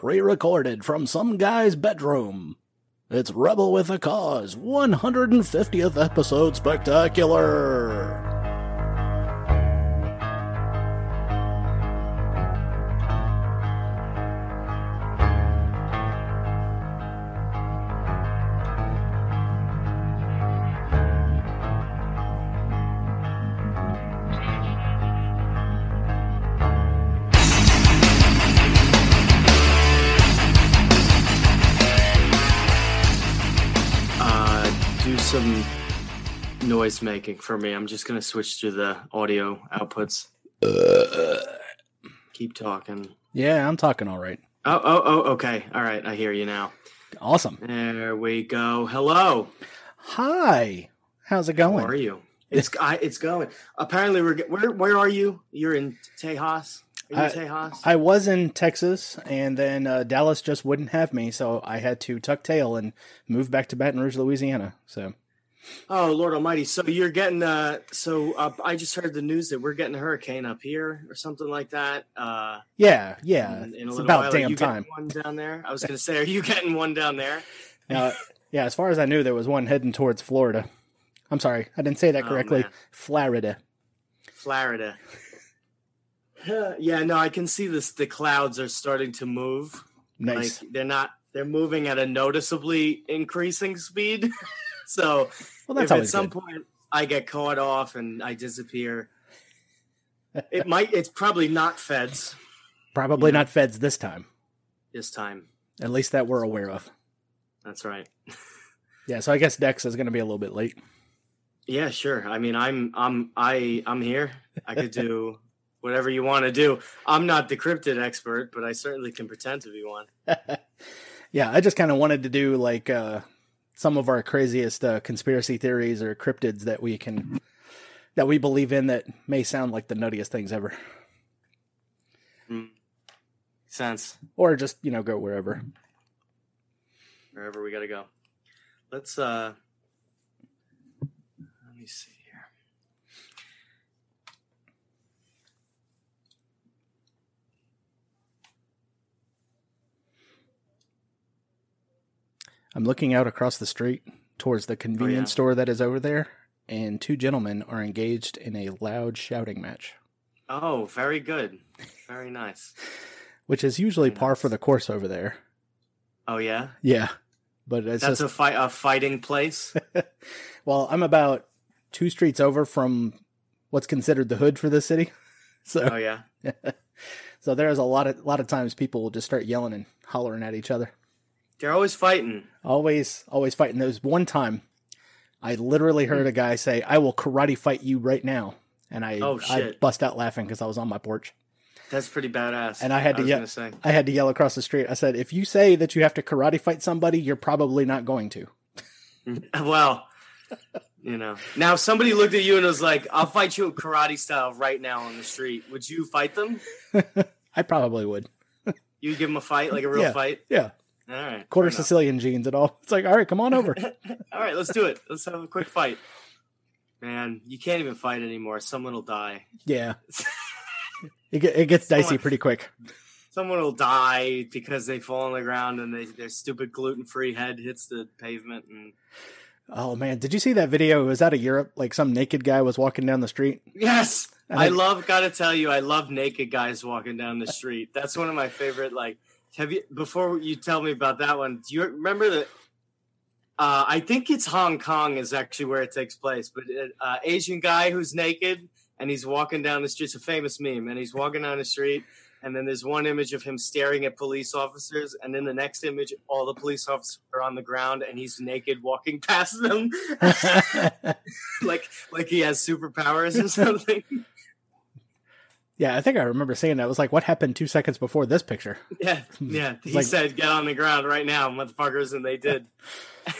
pre recorded from some guy's bedroom. It's Rebel with a Cause, 150th episode spectacular. Noise making for me. I'm just gonna switch to the audio outputs. Keep talking. Yeah, I'm talking all right. Oh, oh, oh. Okay. All right. I hear you now. Awesome. There we go. Hello. Hi. How's it going? How are you? It's I, it's going. Apparently, we're where. Where are you? You're in Tejas. Are you I- in Tejas? I was in Texas, and then uh, Dallas just wouldn't have me, so I had to tuck tail and move back to Baton Rouge, Louisiana. So oh Lord Almighty! So you're getting. Uh, so uh, I just heard the news that we're getting a hurricane up here or something like that. Uh, yeah, yeah, in, in a it's about while. Are damn you time. One down there. I was going to say, are you getting one down there? Now, yeah, as far as I knew, there was one heading towards Florida. I'm sorry, I didn't say that Oh, correctly. man. Florida. Florida. yeah, no, I can see this. The clouds are starting to move. Nice. Like they're not. They're moving at a noticeably increasing speed. so well, that's if at some good. point I get caught off and I disappear, it might. It's probably not feds Probably not feds this time. this time. At least that we're aware of. That's right. Yeah, so I guess Dex is going to be a little bit late. Yeah, sure. I mean, I'm I'm I I'm here. I could do whatever you want to do. I'm not the cryptid expert, but I certainly can pretend to be one. yeah, I just kind of wanted to do like uh, some of our craziest uh, conspiracy theories or cryptids that we can that we believe in that may sound like the nuttiest things ever, Sense or just you know go wherever. wherever we got to go. Let's uh let me see here. I'm looking out across the street towards the oh, convenience yeah. store that is over there, and two gentlemen are engaged in a loud shouting match, Oh, very good. Very nice. which is usually Very par for the course over there. Oh yeah. Yeah, but it's That's just a fight a fighting place. well, I'm about two streets over from what's considered the hood for this city, so Oh yeah. so there's a lot of lot of times people will just start yelling and hollering at each other. They're always fighting. Always, always fighting. There's one time I literally heard a guy say, "I will karate fight you right now," and I Oh, I bust out laughing because I was on my porch. That's pretty badass. And I had to was yell-. I had to yell across the street. I said, "If you say that you have to karate fight somebody, you're probably not going to." Well, you know. Now if somebody looked at you and was like, I'll fight you a karate style right now on the street. Would you fight them? I probably would. You give them a fight, like a real Yeah. fight? Yeah, All right. quarter. Sicilian jeans and all. It's like, all right, come on over. All right, let's do it. Let's have a quick fight. Man, you can't even fight anymore. Someone will die. yeah, it, it gets dicey pretty quick. Someone will die because they fall on the ground and they, their stupid gluten free head hits the pavement. And Oh man, did you see that video? It was out of Europe. Like some naked guy was walking down the street. yes, I I- love. Got to tell you, I love naked guys walking down the street. That's one of my favorite. Like, have you? Before you tell me about that one, do you remember that? Uh, I think it's Hong Kong is actually where it takes place, but uh, Asian guy who's naked and he's walking down the street. It's a famous meme, and he's walking down the street, and then there's one image of him staring at police officers, and then the next image, all the police officers are on the ground, and he's naked walking past them, like like he has superpowers or something. Yeah, I think I remember saying that. It was like, what happened two seconds before this picture? Yeah, yeah. He like- said, "Get on the ground right now, motherfuckers," and they did.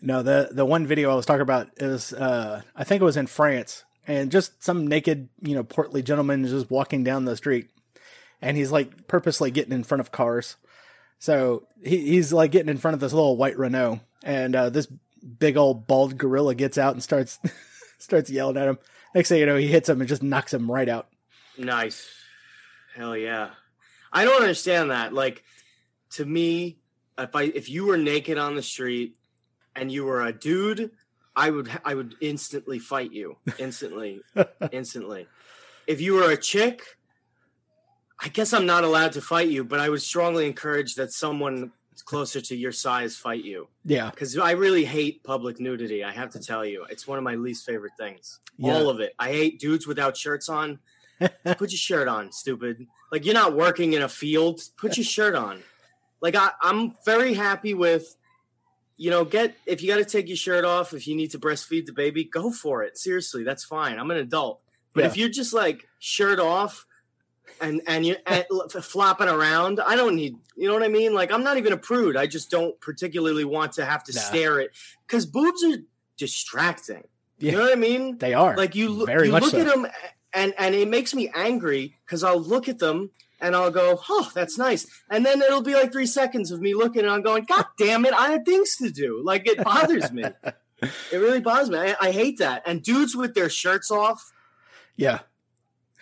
No, the the one video I was talking about is uh I think it was in France and just some naked, you know, portly gentleman is just walking down the street and he's like purposely getting in front of cars. So he, he's like getting in front of this little white Renault and uh this big old bald gorilla gets out and starts starts yelling at him. Next thing you know, he hits him and just knocks him right out. Nice. Hell yeah. I don't understand that. Like to me, if I if you were naked on the street and you were a dude, I would I would instantly fight you. Instantly. instantly. If you were a chick, I guess I'm not allowed to fight you, but I would strongly encourage that someone closer to your size fight you. Yeah. Because I really hate public nudity. I have to tell you, it's one of my least favorite things. Yeah. All of it. I hate dudes without shirts on. Put your shirt on, stupid. Like you're not working in a field. Put your shirt on. Like I, I'm very happy with, you know, get if you got to take your shirt off if you need to breastfeed the baby, go for it. Seriously, that's fine. I'm an adult. But Yeah. if you're just like shirt off and and you're and flopping around, I don't need. You know what I mean? Like I'm not even a prude. I just don't particularly want to have to Nah. stare at because boobs are distracting. You know what I mean? They are. Like you, look Very you much look so. at them, and and it makes me angry because I'll look at them and I'll go, "Oh, that's nice," and then it'll be like three seconds of me looking and I'm going, "God damn it, I have things to do." Like it bothers me. It really bothers me. I, I hate that. And dudes with their shirts off yeah.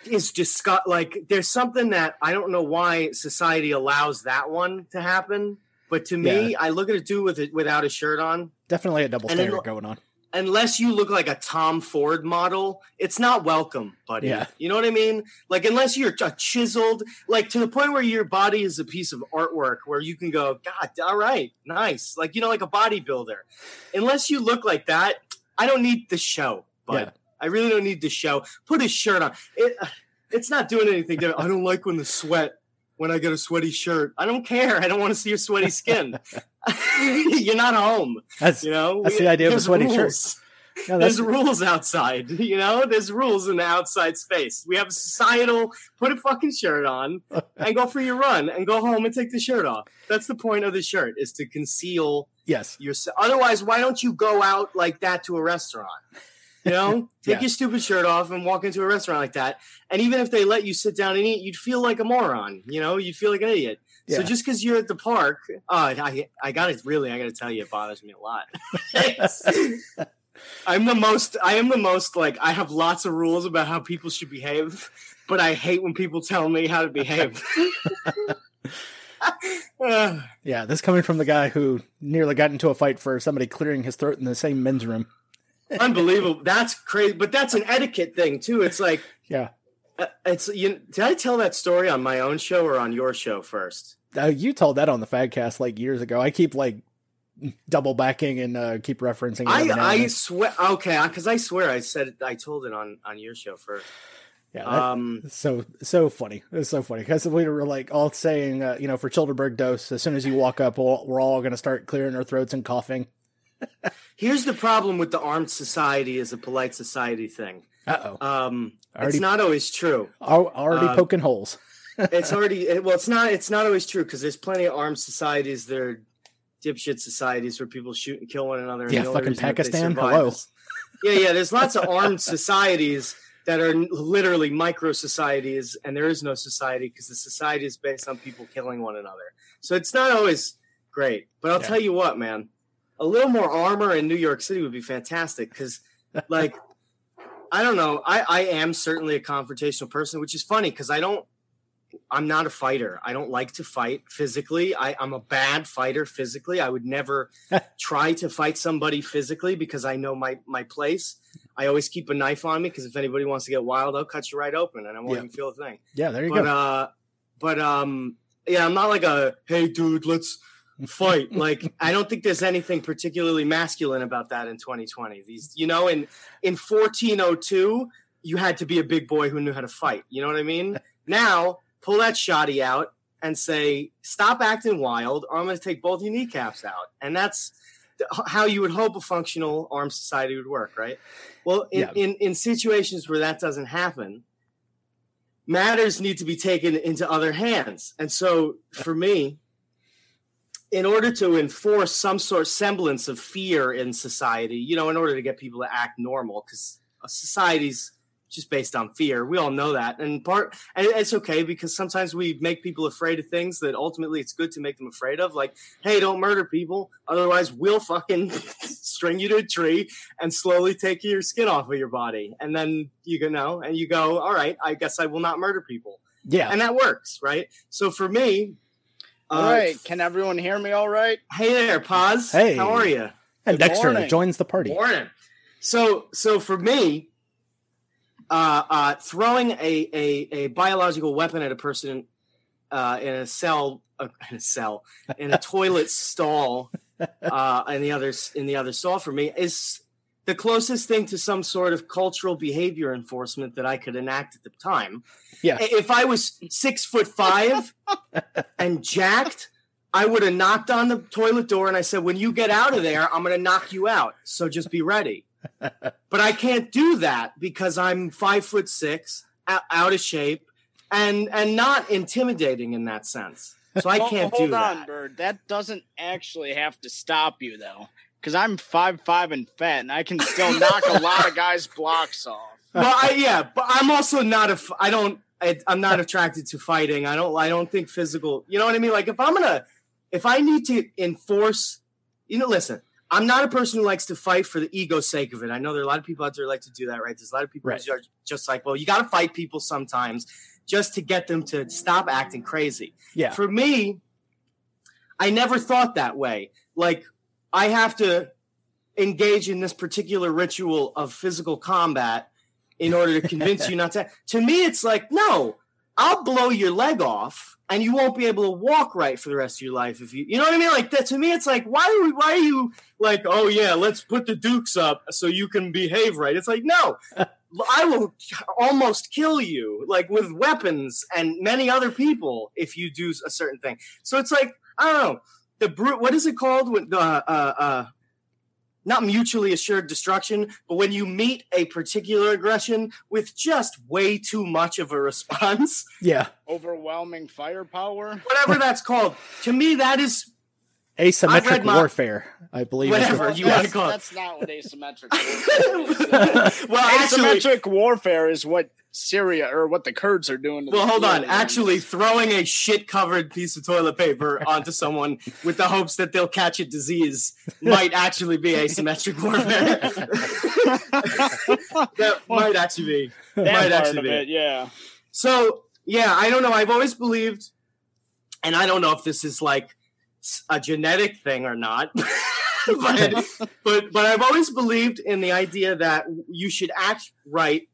is disgust. Like there's something that I don't know why society allows that one to happen. But to me, I look at a dude with it without a shirt on. Definitely a double standard going on. Unless you look like a Tom Ford model, it's not welcome, buddy. Yeah. You know what I mean? Like unless you're a chiseled, like to the point where your body is a piece of artwork where you can go, God, all right, nice. Like you know, like a bodybuilder. Unless you look like that, I don't need the show, but Yeah. I really don't need the show. Put a shirt on. It, uh, it's not doing anything. I don't like when the sweat. When I get a sweaty shirt, I don't care. I don't want to see your sweaty skin. You're not home. That's You know, That's the idea of a sweaty shirt. rules. no, that's There's rules outside. You know, there's rules in the outside space. We have societal. Put a fucking shirt on and go for your run, and go home and take the shirt off. That's the point of the shirt is to conceal yes. yourself. Otherwise, why don't you go out like that to a restaurant? You know, take Yeah. your stupid shirt off and walk into a restaurant like that. And even if they let you sit down and eat, you'd feel like a moron. You know, you'd feel like an idiot. So just because you're at the park, oh, I, I got to really, I got to tell you, it bothers me a lot. I'm the most, I am the most like, I have lots of rules about how people should behave, but I hate when people tell me how to behave. Uh, Yeah, this coming from the guy who nearly got into a fight for somebody clearing his throat in the same men's room. Unbelievable. That's crazy. But that's an etiquette thing too. It's like, Yeah. uh, it's, you, did I tell that story on my own show or on your show first? Uh, you told that on the Fadcast like years ago. I keep like double backing and uh, keep referencing. it every now and I, I swear, okay, because I swear I said, I told it on, on your show first. yeah, that- Um, so so funny. It's so funny because we were like all saying, uh, you know, for Childerberg dose, as soon as you walk up, we'll, we're all going to start clearing our throats and coughing. Here's the problem with the armed society as a polite society thing. Uh oh, Um, Already- it's not always true. already uh, poking holes. It's already it- well. It's not. It's not always true because there's plenty of armed societies. that are dipshit societies where people shoot and kill one another. Yeah, fucking reason that they Pakistan, hello. Yeah, yeah. There's lots of armed societies that are literally micro societies, and there is no society because the society is based on people killing one another. So it's not always great. But I'll Yeah. tell you what, man, a little more armor in New York City would be fantastic because, like, I don't know. I, I am certainly a confrontational person, which is funny because I don't. I'm not a fighter. I don't like to fight physically. I, I'm a bad fighter physically. I would never try to fight somebody physically because I know my my place. I always keep a knife on me because if anybody wants to get wild, I'll cut you right open and I won't Yeah. even feel a thing. Yeah, there you But go. uh, but um, yeah, I'm not like a hey dude, let's fight. like I don't think there's anything particularly masculine about that in 2020. These, you know, in in 1402, you had to be a big boy who knew how to fight. You know what I mean? now pull that shoddy out and say, stop acting wild, or I'm going to take both your kneecaps out. And that's how you would hope a functional armed society would work, right? Well, in, Yeah. in, in situations where that doesn't happen, matters need to be taken into other hands. And so for me, in order to enforce some sort of semblance of fear in society, you know, in order to get people to act normal, because a society's just based on fear. We all know that. And part and it's okay because sometimes we make people afraid of things that ultimately it's good to make them afraid of. Like, hey, don't murder people. Otherwise we'll fucking string you to a tree and slowly take your skin off of your body. And then you go know and you go, all right, I guess I will not murder people. Yeah. and that works, right? So for me, All uh, right, can everyone hear me all right? Hey there, Paz. Hey. how are you? and Good Dexter morning. joins the party. Morning. So, so for me, uh, uh, throwing a, a a biological weapon at a person uh, in a cell, uh, in a cell, in a toilet stall, uh, in the other in the other stall for me is the closest thing to some sort of cultural behavior enforcement that I could enact at the time. Yeah. If I was six foot five and jacked, I would have knocked on the toilet door and I said, "When you get out of there, I'm going to knock you out. So just be ready." but I can't do that because I'm five foot six, out, out of shape, and and not intimidating in that sense. So I can't hold do on, that. Bird. That doesn't actually have to stop you though, because I'm five five and fat, and I can still knock a lot of guys' blocks off. Well, I, yeah, but I'm also not a. I don't. I, I'm not attracted to fighting. I don't. I don't think physical. You know what I mean? Like if I'm gonna, if I need to enforce, you know, listen. I'm not a person who likes to fight for the ego's sake of it. I know there are a lot of people out there who like to do that, right? There's a lot of people Right. who are just like, well, you got to fight people sometimes just to get them to stop acting crazy. Yeah. For me, I never thought that way. Like I have to engage in this particular ritual of physical combat in order to convince you not to. To me, it's like, no, I'll blow your leg off and you won't be able to walk right for the rest of your life if you you know what I mean? Like that to me, it's like, why are we, why are you like, oh yeah, let's put the dukes up so you can behave right? It's like, no. I will almost kill you, like with weapons and many other people, if you do a certain thing. So it's like I don't know the brute. What is it called? When the uh, uh, not mutually assured destruction, but when you meet a particular aggression with just way too much of a response, Yeah. Overwhelming firepower. whatever that's called. To me, that is Asymmetric read my- warfare, I believe. is the- Whatever you wanna call it. That's not what asymmetric warfare is. well, actually, asymmetric warfare is what Syria or what the Kurds are doing. To Well, the hold on. Actually, throwing a shit covered piece of toilet paper onto someone with the hopes that they'll catch a disease might actually be asymmetric warfare. that might actually be. that might part actually of be. it, yeah. So, yeah, I don't know. I've always believed, and I don't know if this is like a genetic thing or not. but, but but I've always believed in the idea that you should act right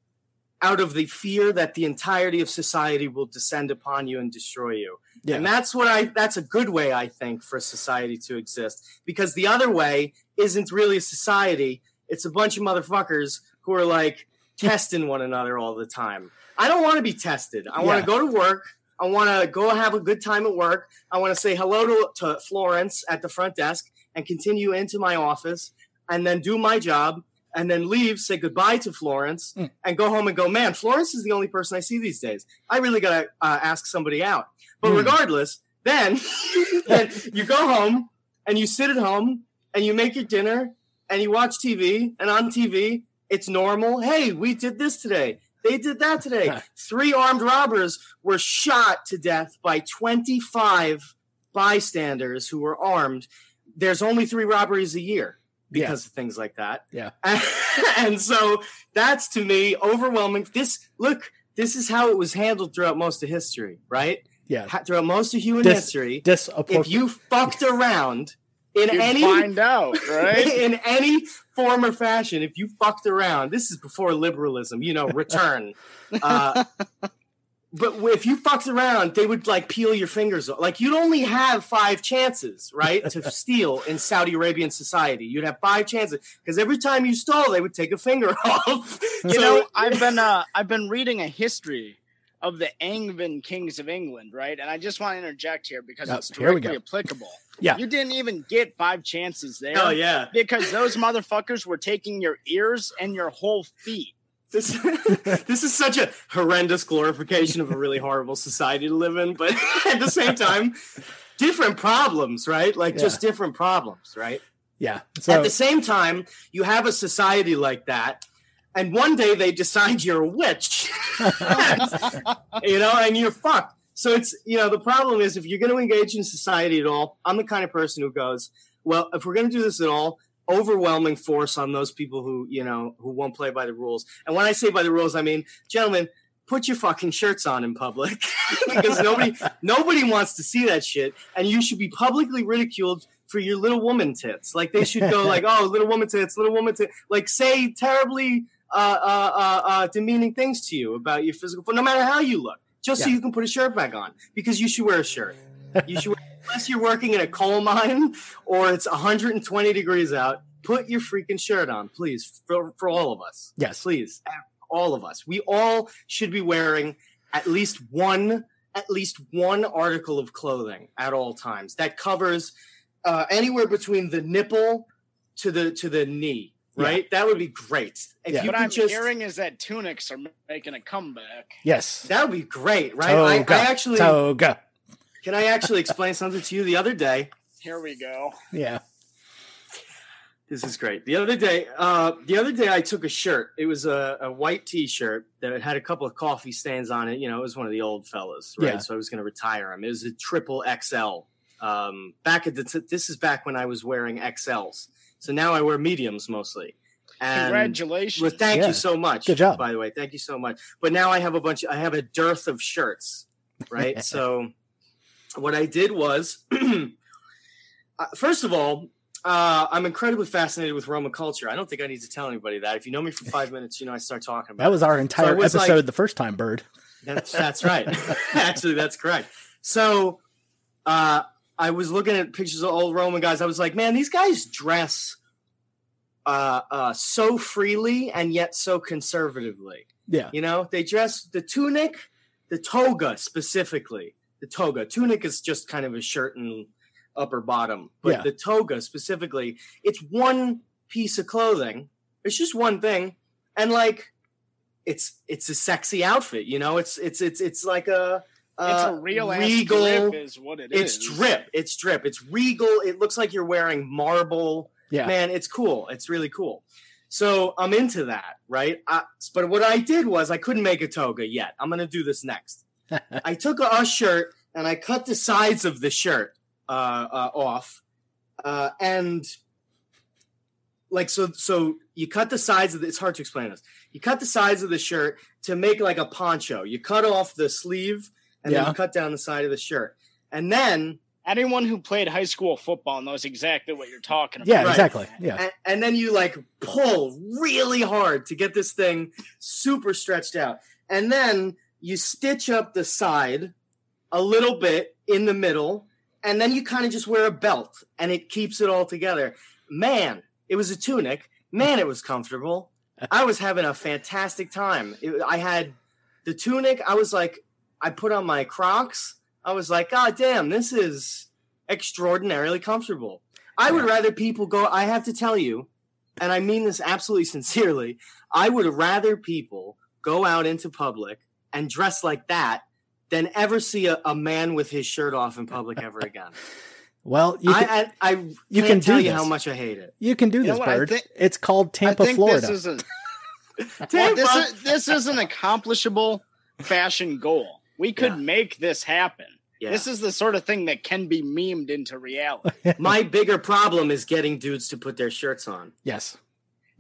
out of the fear that the entirety of society will descend upon you and destroy you. Yeah. And that's what I that's a good way I think for society to exist because the other way isn't really a society. It's a bunch of motherfuckers who are like testing one another all the time. I don't want to be tested. I want to go to work. I want to go have a good time at work. I want to say hello to, to Florence at the front desk and continue into my office and then do my job and then leave, say goodbye to Florence Mm. and go home and go, man, Florence is the only person I see these days. I really got to uh, ask somebody out. But Mm. regardless, then, then you go home and you sit at home and you make your dinner and you watch TV and on TV, it's normal. Hey, we did this today. They did that today. Three armed robbers were shot to death by 25 bystanders who were armed. There's only three robberies a year because of things like that. Yeah. and so that's to me overwhelming. This look, this is how it was handled throughout most of history, right? Yeah. Ha- Throughout most of human Dis- history, if you fucked around in You'd any find out, right? in any form or fashion, if you fucked around, this is before liberalism, you know, return. uh, but if you fucked around, they would like peel your fingers off. Like you'd only have five chances, right, to steal in Saudi Arabian society. You'd have five chances because every time you stole, they would take a finger off. You So- know, I've been uh, I've been reading a history of the Angevin kings of England, right? And I just want to interject here because Oh, it's here directly applicable. Yeah. You didn't even get five chances there. oh yeah, Because those motherfuckers were taking your ears and your whole feet. This this is such a horrendous glorification of a really horrible society to live in, but at the same time, different problems, right? Like just different problems, right? yeah. At the same time, you have a society like that, and one day they decide you're a witch, you know, and you're fucked. So it's you know the problem is if you're going to engage in society at all, I'm the kind of person who goes, well, if we're going to do this at all, overwhelming force on those people who you know who won't play by the rules. And when I say by the rules, I mean, gentlemen, put your fucking shirts on in public because nobody nobody wants to see that shit, and you should be publicly ridiculed for your little woman tits. Like they should go like, "Oh, little woman tits, little woman tits," like say terribly uh, uh, uh, uh, demeaning things to you about your physical, no matter how you look, just so you can put a shirt back on because you should wear a shirt. You should, unless you're working in a coal mine or it's 120 degrees out. Put your freaking shirt on, please, for, for all of us. Yes. please, all of us. We all should be wearing at least one, at least one article of clothing at all times that covers uh, anywhere between the nipple to the to the knee. Right, that would be great. If Yeah. you What I'm just, hearing is that tunics are making a comeback. Yes. that would be great, right? I, Toga. I actually Toga. Can I actually explain something to you the other day. Here we go. Yeah. This is great. The other day, uh, the other day, I took a shirt. It was a, a white T-shirt that had a couple of coffee stains on it. You know, it was one of the old fellas, right? Yeah. So I was going to retire him. It was a triple XL. Um, back at the t- this is back when I was wearing XLs. So now I wear mediums mostly. And Congratulations. well, thank Yeah. you so much. Good job. by the way. Thank you so much. But now I have a bunch. I have a dearth of shirts, right? so what I did was, uh, first of all, uh, I'm incredibly fascinated with Roman culture. I don't think I need to tell anybody that. If you know me for five minutes, you know I start talking about. That was our entire was episode like- the first time, Bird. That's that's right. Actually, that's correct. So, uh, I was looking at pictures of old Roman guys. I was like, man, these guys dress uh, uh, so freely and yet so conservatively. Yeah. You know, they dress the tunic, the toga specifically. The toga tunic is just kind of a shirt and upper bottom, but Yeah. the toga specifically, it's one piece of clothing. It's just one thing, and like, it's it's a sexy outfit. You know, it's it's it's it's like a. it's uh, a real regal. drip is what it is. it's drip. It's drip. It's regal. It looks like you're wearing marble Yeah. man it's cool it's really cool so i'm into that right I, but what i did was i couldn't make a toga yet i'm gonna do this next i took a, a shirt and i cut the sides of the shirt uh, uh, off uh, and like so so you cut the sides of the, it's hard to explain this you cut the sides of the shirt to make like a poncho you cut off the sleeve and then you cut down the side of the shirt and then Anyone who played high school football knows exactly what you're talking about. Yeah, Right. exactly. Yeah. and, and then you like pull really hard to get this thing super stretched out and then you stitch up the side a little bit in the middle and then you kind of just wear a belt and it keeps it all together. Man it was a tunic. Man it was comfortable. I was having a fantastic time. It- i had the tunic i was like i put on my crocs. I was like god damn this is extraordinarily comfortable. I would rather people go. I have to tell you, and I mean this absolutely sincerely. I would rather people go out into public and dress like that than ever see a, a man with his shirt off in public ever again. Well, you can, I, I, I you can't can tell do you this. how much I hate it. you can do You this, what, Bird. think- it's called Tampa, I think Florida. this is a well, this is this is an accomplishable fashion goal. We could Yeah. make this happen. Yeah. This is the sort of thing that can be memed into reality. My bigger problem is getting dudes to put their shirts on. yes.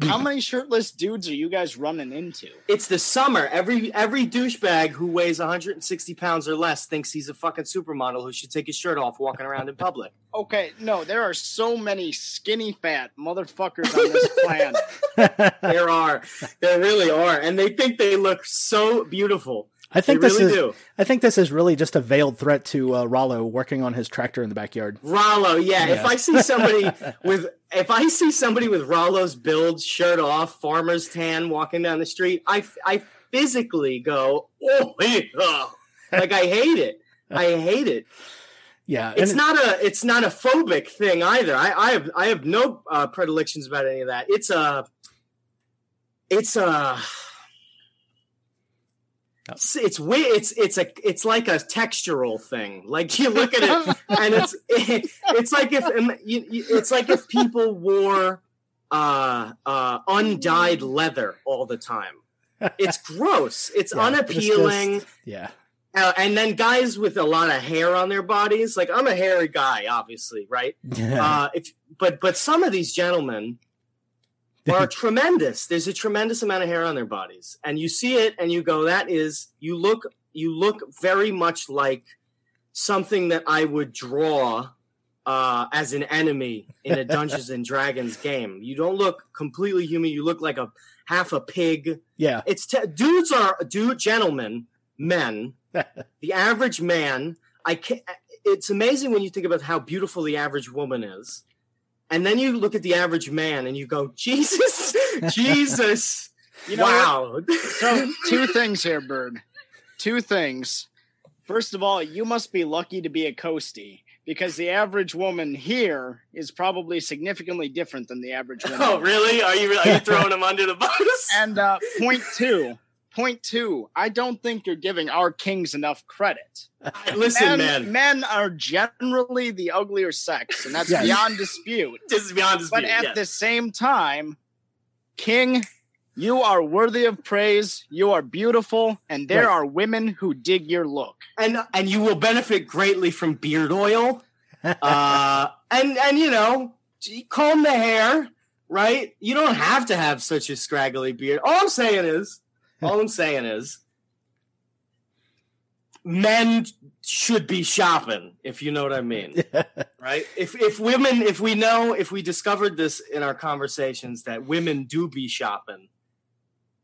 How many shirtless dudes are you guys running into? It's the summer. Every every douchebag who weighs 160 pounds or less thinks he's a fucking supermodel who should take his shirt off walking around in public. Okay, no, there are so many skinny fat motherfuckers on this planet. there are, there really are, and they think they look so beautiful. I They think this really is. do. I think this is really just a veiled threat to uh, Rollo working on his tractor in the backyard. Rollo, yeah. If I see somebody with if I see somebody with Rollo's build, shirt off, farmer's tan, walking down the street, I I physically go, oh, hey, uh," like I hate it. I hate it. Yeah, It's not a it's not a phobic thing either. I, I have I have no uh, predilections about any of that. It's a it's a it's it's we- it's it's a it's like a textural thing. Like you look at it and it's it's like if um, it's like if people wore uh uh undyed leather all the time. It's gross. It's Yeah, it's unappealing. just- yeah, Uh, and then guys with a lot of hair on their bodies, like I'm a hairy guy, obviously, right? Uh, if but but some of these gentlemen, are tremendous. There's a tremendous amount of hair on their bodies, and you see it, and you go, "That is." You look, you look very much like something that I would draw uh, as an enemy in a Dungeons and Dragons game. You don't look completely human. You look like a half a pig. Yeah. It's te- dudes are dude gentlemen, men. the average man. I can It's amazing when you think about how beautiful the average woman is, and then you look at the average man and you go, Jesus, Jesus. You know wow. So two things here, Bird. Two things. First of all, you must be lucky to be a coastie because the average woman here is probably significantly different than the average woman. oh, really? Are you are you throwing them under the bus? And uh, point two, point two, I don't think you're giving our kings enough credit. Listen, men, man. men are generally the uglier sex, and that's Yes. beyond dispute. This is beyond dispute. But at yes. the same time, King, you are worthy of praise. You are beautiful, and there Right. are women who dig your look. and and you will benefit greatly from beard oil. Uh, and and you know, comb the hair, right? You don't have to have such a scraggly beard. All I'm saying is, all I'm saying is, men should be shopping, if you know what I mean. right? If if women, if we know, if we discovered this in our conversations that women do be shopping,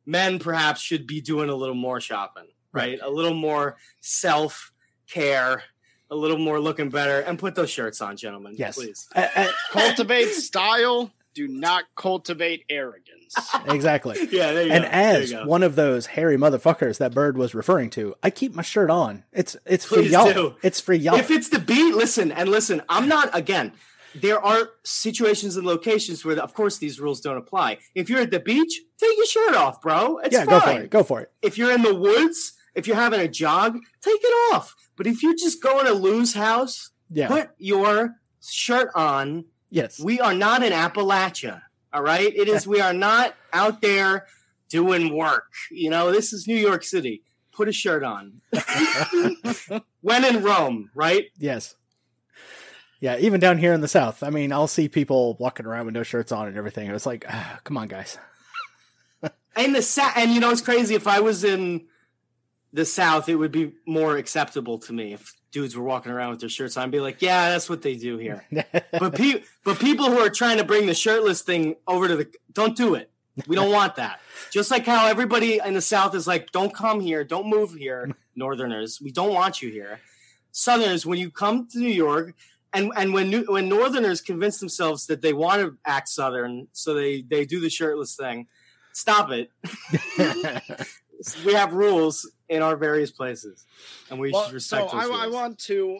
men perhaps should be doing a little more shopping, right? A little more self care, a little more looking better, and put those shirts on, gentlemen. Yes. please. Cultivate style. Do not cultivate arrogance. Exactly. Yeah, there you And go. There as you go. one of those hairy motherfuckers that Bird was referring to, I keep my shirt on. It's it's for y'all. do. It's for y'all. If it's the beat, listen and listen. I'm not again. There are situations and locations where, of course, these rules don't apply. If you're at the beach, take your shirt off, bro. It's yeah, fine. go for it. Go for it. If you're in the woods, if you're having a jog, take it off. But if you're just going to Lou's house, Yeah. put your shirt on. yes. We are not in Appalachia. All right. It is, we are not out there doing work. You know, this is New York City. Put a shirt on. when in Rome, right? Yes. Yeah, even down here in the south. I mean, I'll see people walking around with no shirts on and everything. It was like, ah, come on, guys. And the sa- and you know it's crazy. If I was in the South, it would be more acceptable to me if dudes were walking around with their shirts on. I'd be like, yeah, that's what they do here. But pe- but people who are trying to bring the shirtless thing over to the don't do it. We don't want that. Just like how everybody in the South is like, don't come here, don't move here, Northerners. We don't want you here. Southerners, when you come to New York, and and when New, when Northerners convince themselves that they want to act Southern, so they they do the shirtless thing. Stop it. we have rules in our various places, and we Well, should respect so I, I want to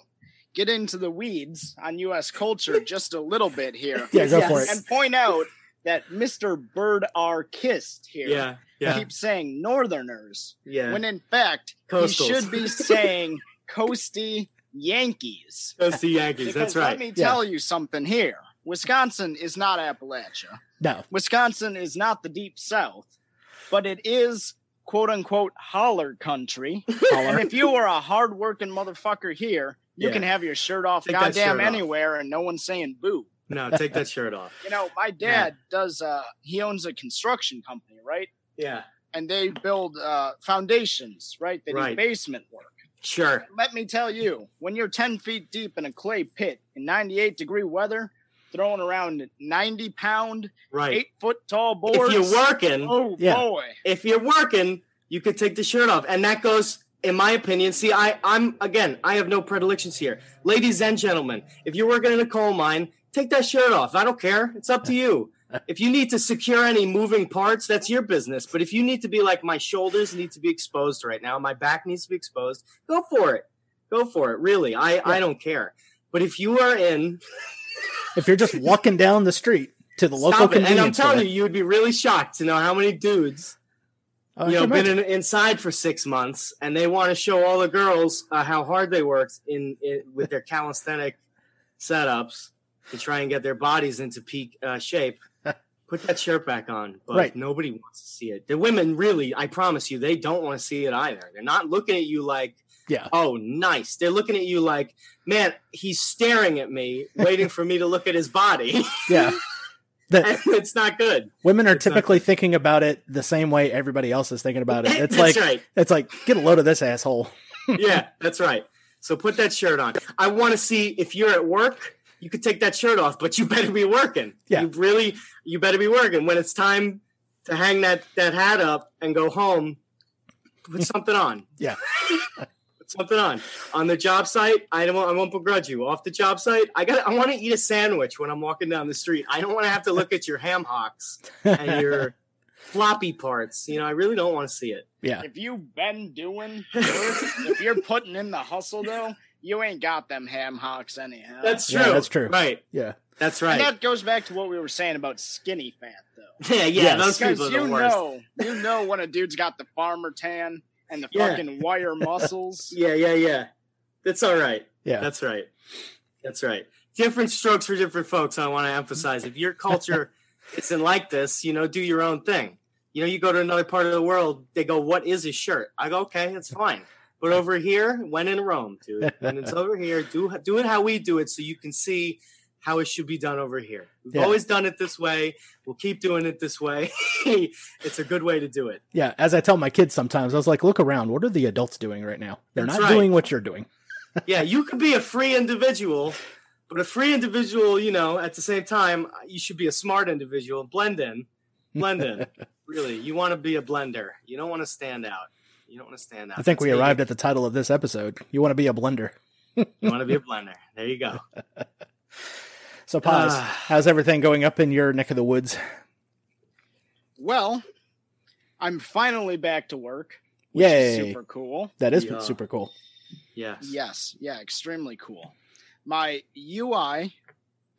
get into the weeds on U.S. culture just a little bit here yeah, go for it. and point out that Mr. Bird R. Kissed here yeah, yeah, keeps saying Northerners yeah. when in fact Coastals. he should be saying coasty Yankees. Goes to Yankees. That's right. Let me tell you something here. Wisconsin is not Appalachia. No. Wisconsin is not the deep south, but it is quote unquote holler country. And if you are a hard-working motherfucker here, you Yeah. can have your shirt off Take goddamn shirt off. anywhere and no one's saying boo. No, take that shirt off. You know, my dad does uh he owns a construction company, right? Yeah, And they build uh foundations, right? They do Right. basement work. sure. Let me tell you, when you're 10 feet deep in a clay pit in 98 degree weather, throwing around 90 pound, Right. eight foot tall boards. If you're working, oh Yeah. boy. if you're working, you could take the shirt off, and that goes, in my opinion. See, I, I'm again, I have no predilections here, ladies and gentlemen. If you're working in a coal mine, take that shirt off. I don't care. It's up to you. If you need to secure any moving parts, that's your business. But if you need to be like my shoulders need to be exposed right now, my back needs to be exposed, go for it. Go for it. Really, I I don't care. But if you are in, If you're just walking down the street to the local stop it. And I'm telling you, you would be really shocked to know how many dudes I you know, been in, inside for six months, and they want to show all the girls uh, how hard they worked in, in with their calisthenic setups to try and get their bodies into peak uh, shape. Put that shirt back on, but Right. nobody wants to see it. The women really, I promise you, they don't want to see it either. They're not looking at you like, Yeah. "Oh, nice." They're looking at you like, "Man, he's staring at me, waiting for me to look at his body." yeah. The- it's not good. women are It's typically thinking about it the same way everybody else is thinking about it. It's like right. it's like get a load of this asshole. yeah, that's right. So put that shirt on. I want to see if you're at work, you could take that shirt off, but you better be working. Yeah. You really you better be working. When it's time to hang that that hat up and go home, put something on. Yeah. Put something on. On the job site, I don't I won't begrudge you. Off the job site, I got I want to eat a sandwich when I'm walking down the street. I don't want to have to look at your ham hocks and your floppy parts. You know, I really don't want to see it. Yeah. If you've been doing if you're putting in the hustle though, you ain't got them ham hocks anyhow. That's true. Yeah, that's true. Right. Yeah. That's right. and right. that goes back to what we were saying about skinny fat though. Yeah, yeah, Yes. those Because people are you the worst. know, you know when a dude's got the farmer tan and the Yeah. fucking wire muscles. Yeah, yeah, yeah. That's all right. Yeah. That's right. That's right. Different strokes for different folks. I want to emphasize. If your culture isn't like this, you know, do your own thing. You know, you go to another part of the world, they go, "What is a shirt?" I go, "Okay, it's fine." But over here, when in Rome, dude, and it's over here, do do it how we do it, so you can see how it should be done over here. We've Yeah. always done it this way. We'll keep doing it this way. it's a good way to do it. Yeah. As I tell my kids sometimes, I was like, look around. What are the adults doing right now? They're That's not right. doing what you're doing. yeah, you could be a free individual, but a free individual, you know, at the same time, you should be a smart individual. Blend in, blend in. really, you want to be a blender. You don't want to stand out. You don't want to stand out. I think we That's me. arrived at the title of this episode. You want to be a blender. You want to be a blender. There you go. So pause. Ah. How's everything going up in your neck of the woods? Well, I'm finally back to work. Which is Yay. super cool. That is Yeah. super cool. Yes. Yes, yeah, extremely cool. My UI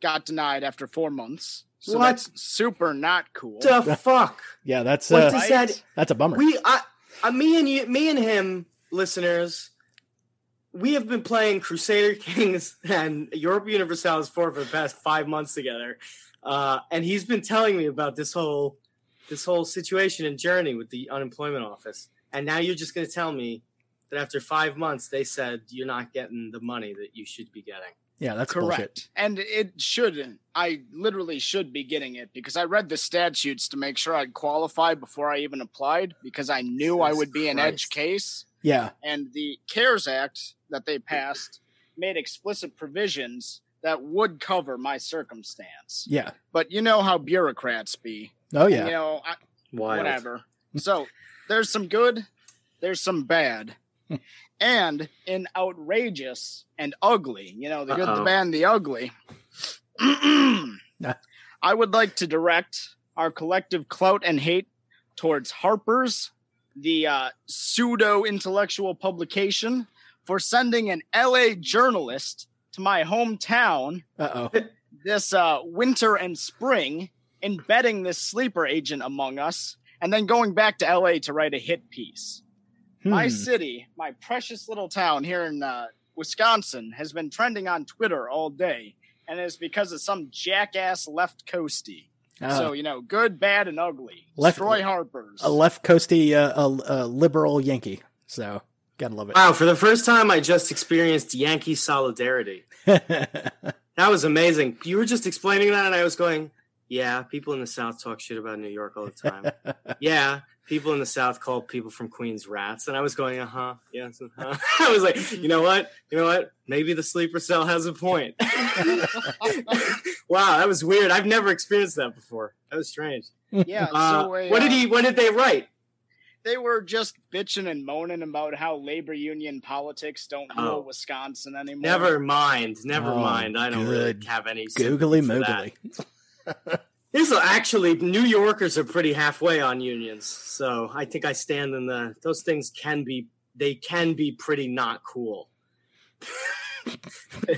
got denied after four months. So What? that's super not cool. The fuck? Yeah, that's What uh, does that? that's a bummer. We, I, I, me and you, me and him, listeners, we have been playing Crusader Kings and Europa Universalis 4 for the past five months together, uh, and he's been telling me about this whole, this whole situation and journey with the unemployment office. And now you're just going to tell me that after five months they said you're not getting the money that you should be getting. yeah, that's Correct. bullshit. And it should. I literally should be getting it because I read the statutes to make sure I'd qualify before I even applied because I knew I would be an edge case. Yeah, And the CARES Act that they passed made explicit provisions that would cover my circumstance. yeah. But you know how bureaucrats be. Oh And, yeah. you know, I, whatever. So there's some good, there's some bad, and in outrageous and ugly. You know, the good, the bad, and the ugly. I would like to direct our collective clout and hate towards Harper's, the uh, pseudo intellectual publication, for sending an LA journalist to my hometown Uh oh. this uh, winter and spring, embedding this sleeper agent among us, and then going back to LA to write a hit piece. My Hmm. city, my precious little town here in uh, Wisconsin, has been trending on Twitter all day, and it's because of some jackass left coasty. Uh, so you know, good, bad, and ugly. Left- Troy Harper's. a left coasty, uh, a, a liberal Yankee. So gotta love it. Wow, for the first time, I just experienced Yankee solidarity. That was amazing. You were just explaining that, and I was going, "Yeah, people in the South talk shit about New York all the time. yeah, people in the South call people from Queens rats." And I was going, "Uh huh, yes." Uh-huh. I was like, "You know what? You know what? Maybe the sleeper cell has a point." wow, that was weird. I've never experienced that before. That was strange. yeah. Uh, so a, what did uh, he? What did they write? They were just bitching and moaning about how labor union politics don't rule Oh. Wisconsin anymore. Never mind. Never Oh, mind. I don't really have any Googly sympathy for that. moogly. This is actually New Yorkers are pretty halfway on unions, so I think I stand in the. Those things can be they can be pretty not cool.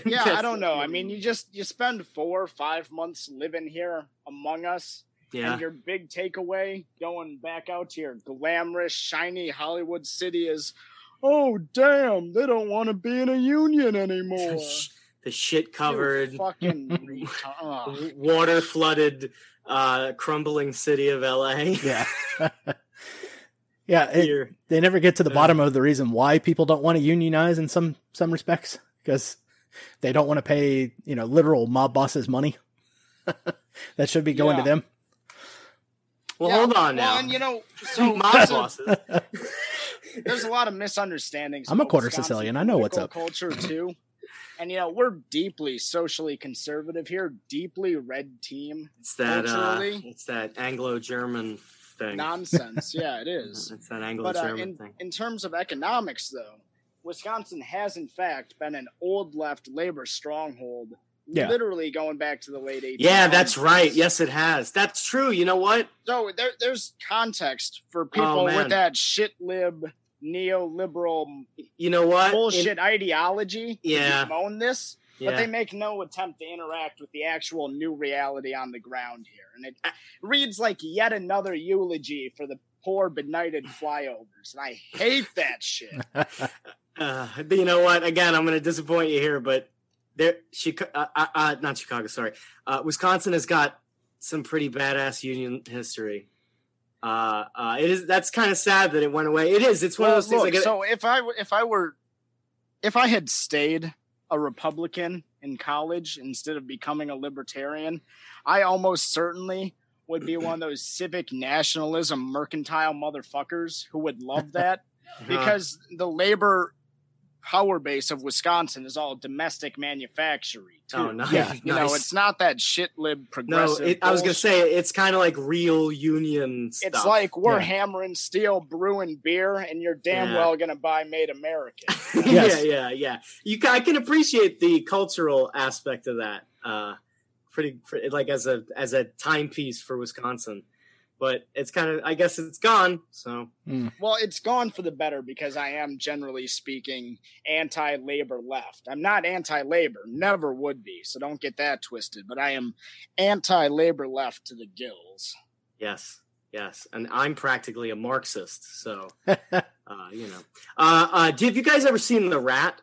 yeah, I don't know. I mean, you just you spend four or five months living here among us, yeah, and your big takeaway going back out to your glamorous, shiny Hollywood city is, oh damn, they don't want to be in a union anymore. the shit covered, fucking retar- water flooded, uh, crumbling city of LA. Yeah. yeah. it- they never get to the bottom of the reason why people don't want to unionize in some some respects because they don't want to pay you know literal mob bosses money. that should be going Yeah. to them. Well, Yeah, hold on well, now. and you know, so My there's a- bosses. there's a lot of misunderstandings. I'm a quarter Wisconsin Sicilian. I know what's up. Culture too, and you know we're deeply socially conservative here, deeply red team It's that. Uh, it's that Anglo-German thing. nonsense. yeah, it is. It's that But uh, Anglo-German in thing. in terms of economics, though, Wisconsin has in fact been an old left labor stronghold. Yeah. Literally going back to the late 1800s. Yeah, that's right. Yes, it has. That's true. You know what? So there, there's context for people Oh, with that shit lib neoliberal You know what? In- bullshit ideology. to Yeah. bemoan this, yeah. but they make no attempt to interact with the actual new reality on the ground here, and it reads like yet another eulogy for the poor benighted flyovers, and I hate that shit. Uh, you know what? Again, I'm going to disappoint you here, but there, Chicago, uh, uh, uh, not Chicago. Sorry, uh, Wisconsin has got some pretty badass union history. Uh, uh, it is that's kind of sad that it went away. It is. It's one Well, of those things. look, like, so if I if I were if I had stayed a Republican in college instead of becoming a libertarian, I almost certainly would be one of those civic nationalism mercantile motherfuckers who would love that uh, because the labor power base of Wisconsin is all domestic manufacturing. Too. oh, nice. Yeah. You know, it's not that shit lib no. It, I was going to say it's kind of like real union stuff. It's like we're Yeah. hammering steel, brewing beer, and you're damn Yeah. well gonna buy made American. Yes. yeah, yeah, yeah. You, I can appreciate the cultural aspect of that. Uh, pretty, pretty like as a as a timepiece for Wisconsin, but it's kind of I guess it's gone. So Well, it's gone for the better because I am generally speaking anti-labor left. I'm not anti-labor, never would be. So don't get that twisted. But I am anti-labor left to the gills. yes, yes, and I'm practically a Marxist. So uh, you know, uh, uh, have you guys ever seen The Rat?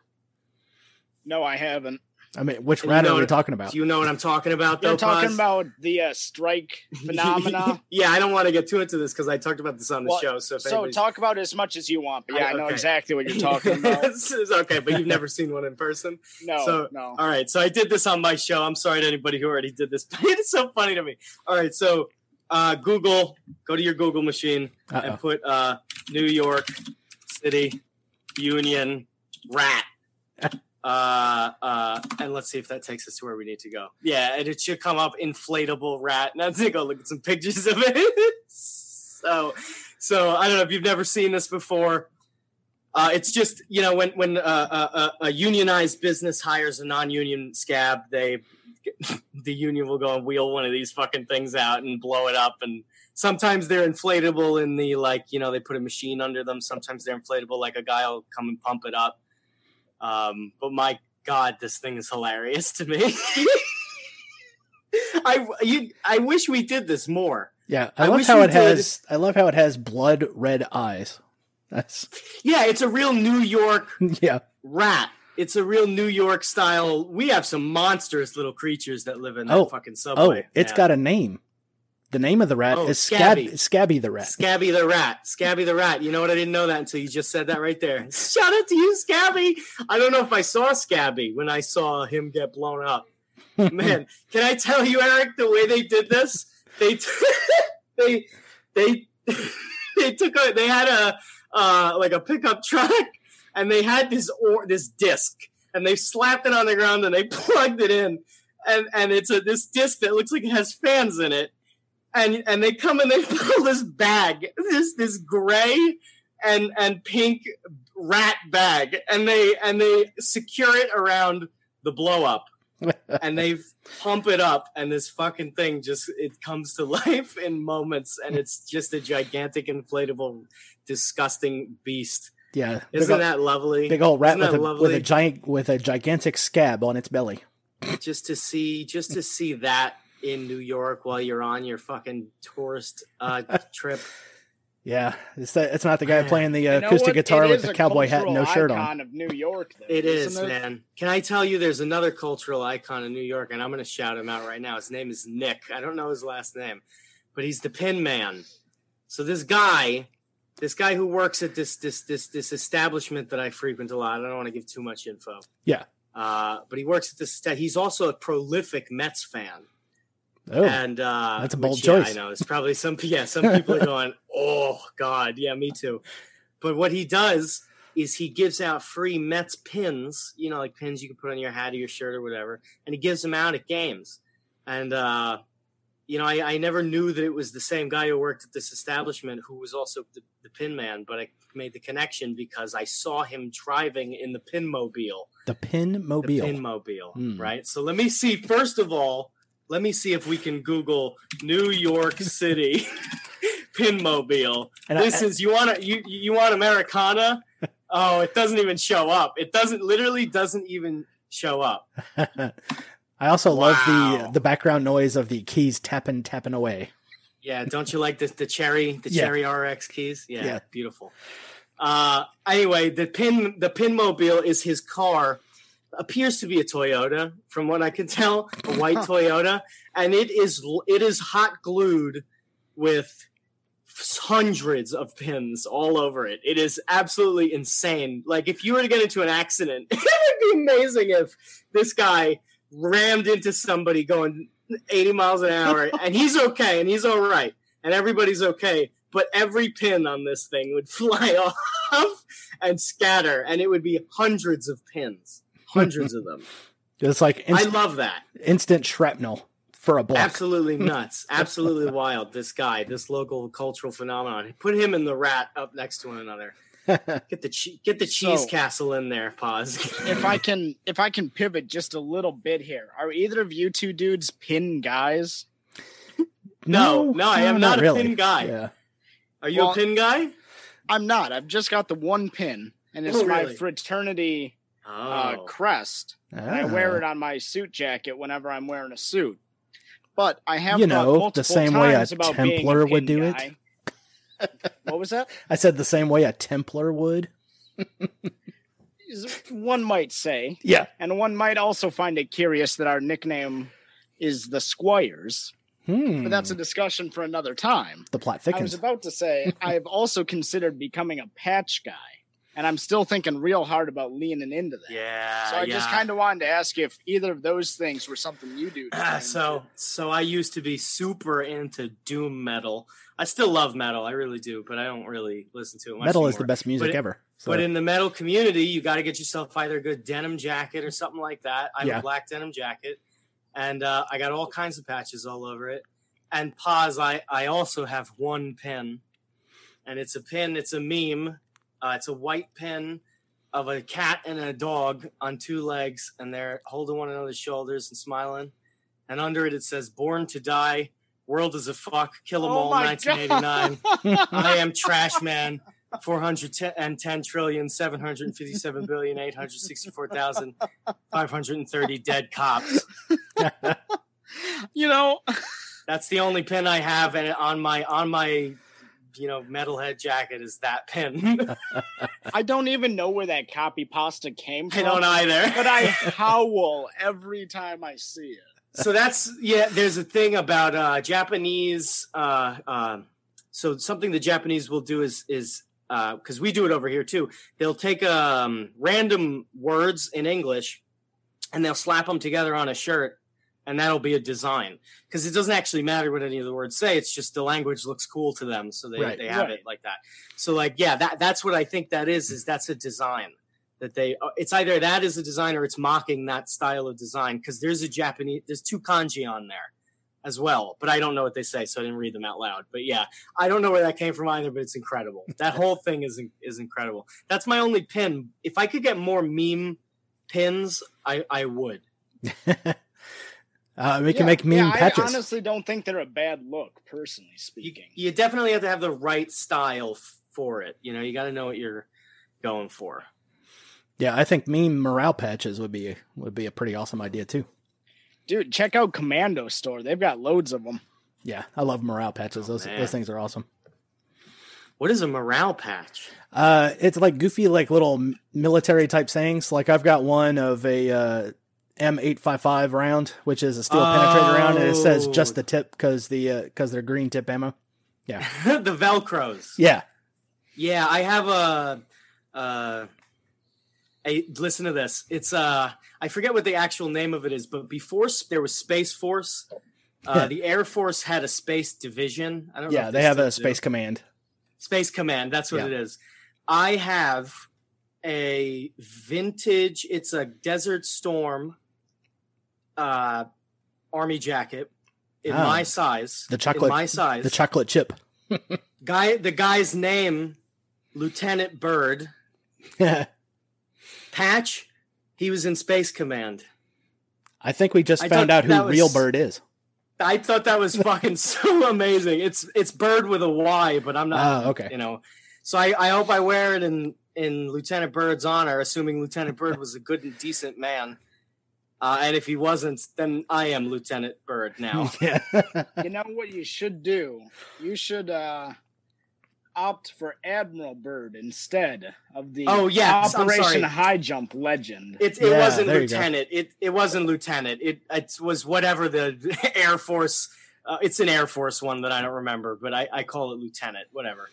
No, I haven't. I mean, which And you rat know are we talking about? Do you know what I'm talking about? Though? You're talking Paz? about the uh, strike phenomena. yeah, I don't want to get too into this because I talked about this on the Well, show. So, if so anybody's- talk about it as much as you want. But yeah, I, know exactly what you're talking about. It's- it's okay, but you've never seen one in person. No, So- no. All right, so I did this on my show. I'm sorry to anybody who already did this, but it's so funny to me. All right, so uh, Google, go to your Google machine Uh-oh. and put uh, New York City Union Rat. Uh, uh, and let's see if that takes us to where we need to go. Yeah, and it should come up inflatable rat. Now take a look at some pictures of it. so, so I don't know if you've never seen this before. Uh, it's just you know when when uh, a, a, a unionized business hires a non-union scab, they the union will go and wheel one of these fucking things out and blow it up. And sometimes they're inflatable in the like you know they put a machine under them. Sometimes they're inflatable like a guy will come and pump it up. Um, but my god, this thing is hilarious to me. I you I wish we did this more. Yeah, I, I love how it did- has. I love how it has blood red eyes. That's Yeah, it's a real New York yeah. rat. It's a real New York style. We have some monstrous little creatures that live in that Oh. fucking subway. Oh, it's man. got a name. The name of the rat Oh, is Scabby. Scabby. Scabby the rat. Scabby the rat. Scabby the rat. You know what? I didn't know that until you just said that right there. Shout out to you, Scabby. I don't know if I saw Scabby when I saw him get blown up. Man, can I tell you, Eric, the way they did this? They t- they they they took a they had a uh, like a pickup truck and they had this or this disc and they slapped it on the ground and they plugged it in and and it's a this disc that looks like it has fans in it and and they come and they pull this bag, this this gray and and pink rat bag, and they and they secure it around the blow up, and they pump it up, and this fucking thing just it comes to life in moments, and it's just a gigantic inflatable, disgusting beast. yeah, Isn't ol- that lovely? big old rat with a, with a giant with a gigantic scab on its belly. just to see just to see that in New York while you're on your fucking tourist uh, trip. Yeah, it's the, it's not the guy playing the You uh, know acoustic what? guitar It with the cowboy hat and no cultural shirt on. icon Of New York, though, It is, isn't it? man. Can I tell you there's another cultural icon in New York, and I'm going to shout him out right now. His name is Nick. I don't know his last name, but he's the Pin Man. So this guy, this guy who works at this this this this establishment that I frequent a lot. I don't want to give too much info. Yeah. Uh, but he works at this. sta- He's also a prolific Mets fan. Oh, and uh, that's a bold which, yeah, choice. I know it's probably some. Yeah, some people are going, "Oh God, yeah, me too." But what he does is he gives out free Mets pins, you know, like pins you can put on your hat or your shirt or whatever, and he gives them out at games. And uh, you know, I, I never knew that it was the same guy who worked at this establishment who was also the, the pin man, but I made the connection because I saw him driving in the pin mobile the pin the mobile. Pinmobile, Hmm. right? So let me see. First of all, let me see if we can Google New York City Pinmobile. And I- this is you want to you you want Americana? Oh, it doesn't even show up. It doesn't literally doesn't even show up. I also love the the background noise of the keys tapping tapping away. Yeah, don't you like the the cherry the Yeah. cherry MX keys? Yeah, Yeah. beautiful. Uh, anyway, the pin the Pinmobile is his car. Appears to be a Toyota, from what I can tell, a white Toyota, and it is it is hot glued with hundreds of pins all over it. It is absolutely insane. Like if you were to get into an accident, it would be amazing if this guy rammed into somebody going 80 miles an hour and he's okay and he's all right and everybody's okay but every pin on this thing would fly off and scatter and it would be hundreds of pins hundreds of them It's like i love that instant shrapnel for a block. absolutely nuts absolutely wild this guy this local cultural phenomenon put him and the rat up next to one another get the che- get the cheese So- castle in there pause if I can if I can pivot just a little bit here, are either of you two dudes pin guys? No, no, I am not a really. pin guy. Yeah. are you Well- a pin guy I'm not. I've just got the one pin, and it's Oh, my really? fraternity oh uh, crest. And I wear it on my suit jacket whenever I'm wearing a suit. But I have You thought know, the same way a times about being Templar would pin do it. what was that? I said the same way a Templar would. One might say, Yeah. and one might also find it curious that our nickname is the Squires. Hmm. But that's a discussion for another time. the plot thickens. I was about to say I've also considered becoming a patch guy, and I'm still thinking real hard about leaning into that. yeah So I just kind of wanted to ask if either of those things were something you do. to Ah, so so I used to be super into doom metal. I still love metal, I really do, but I don't really listen to it much Metal is the best music But it- ever. So, But in the metal community, you got to get yourself either a good denim jacket or something like that. I have Yeah. a black denim jacket, and uh, I got all kinds of patches all over it. And pause, I I also have one pin, and it's a pin. It's a meme. Uh, it's a white pin of a cat and a dog on two legs, and they're holding one another's shoulders and smiling. And under it, it says "Born to Die." World is a fuck. Kill 'em Oh all. 1989. I am trash man. 410 trillion, 757 billion, 864,530 dead cops. you know, That's the only pin I have and on my on my you know metalhead jacket is that pin. I don't even know where that copy pasta came from. I don't either. But I howl every time I see it. so that's yeah there's a thing about uh japanese uh um so something the japanese will do is is uh because we do it over here too they'll take um random words in english and they'll slap them together on a shirt and that'll be a design. Because it doesn't actually matter what any of the words say it's just the language looks cool to them so they, Right. they have Right. it like that. So like yeah that that's what i think that is is that's a design that they uh, it's either that is a design or it's mocking that style of design because there's a japanese there's two kanji on there as well but i don't know what they say so i didn't read them out loud. But yeah i don't know where that came from either but it's incredible. That whole thing is is incredible. That's my only pin. If i could get more meme pins i i would uh, we can Yeah, make meme yeah, patches. I honestly don't think they're a bad look, personally speaking. you definitely have to have the right style f- for it you know you got to know what you're going for yeah, I think meme morale patches would be would be a pretty awesome idea too. Dude, check out Commando Store. They've got loads of them. Yeah, I love morale patches. Oh, those man. those things are awesome. what is a morale patch Uh, it's like goofy, like little military type sayings. Like I've got one of a uh, M855 round, which is a steel penetrator round, and it says Oh. just the tip because the because they're green tip ammo. Yeah, the velcros Yeah, Yeah, I have a. Uh, a listen to this. It's uh, I forget what the actual name of it is, but before there was Space Force, Uh, the Air Force had a space division. I don't know. Yeah, they have a do. space command. Space Command. That's what Yeah. it is. I have a vintage. It's a Desert Storm uh, army jacket in Ah. my size. The in chocolate- my size. The chocolate chip. guy. The guy's name, Lieutenant Bird Patch. He was in Space Command. I think we just I found out who was- Real Bird is. I thought that was fucking so amazing. It's it's Bird with a Y, but I'm not. Oh, okay. You know, so I, I hope I wear it in in Lieutenant Bird's honor, assuming Lieutenant Bird was a good and decent man. Uh, and if he wasn't, then I am Lieutenant Bird now. Yeah. you know what you should do? You should uh opt for Admiral Byrd instead of the Oh, yes, I'm Operation. Highjump legend. It, it Yeah, wasn't there you go. lieutenant. It it wasn't lieutenant. It it was whatever the Air Force. Uh, it's an Air Force one that I don't remember, but I, I call it lieutenant. Whatever.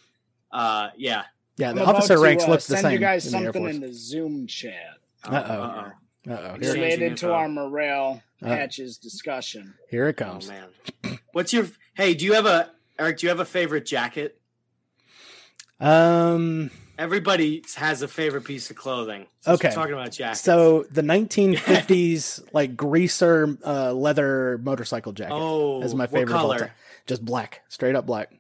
Uh, yeah. yeah, I'm the about officer to, ranks uh, look the send same you guys in the something Force. in the Zoom chat Uh-oh. Uh-oh. Uh-oh. Uh-oh. Here, Exchanging related to info. our morale Uh. patches discussion. here it Oh comes. man. What's your hey? Do you have a Eric? Do you have a favorite jacket? um, Everybody has a favorite piece of clothing. Since Okay. we're talking about jackets. so the 1950s like greaser uh, leather motorcycle jacket oh, is my favorite of color? time. Just black, straight up black.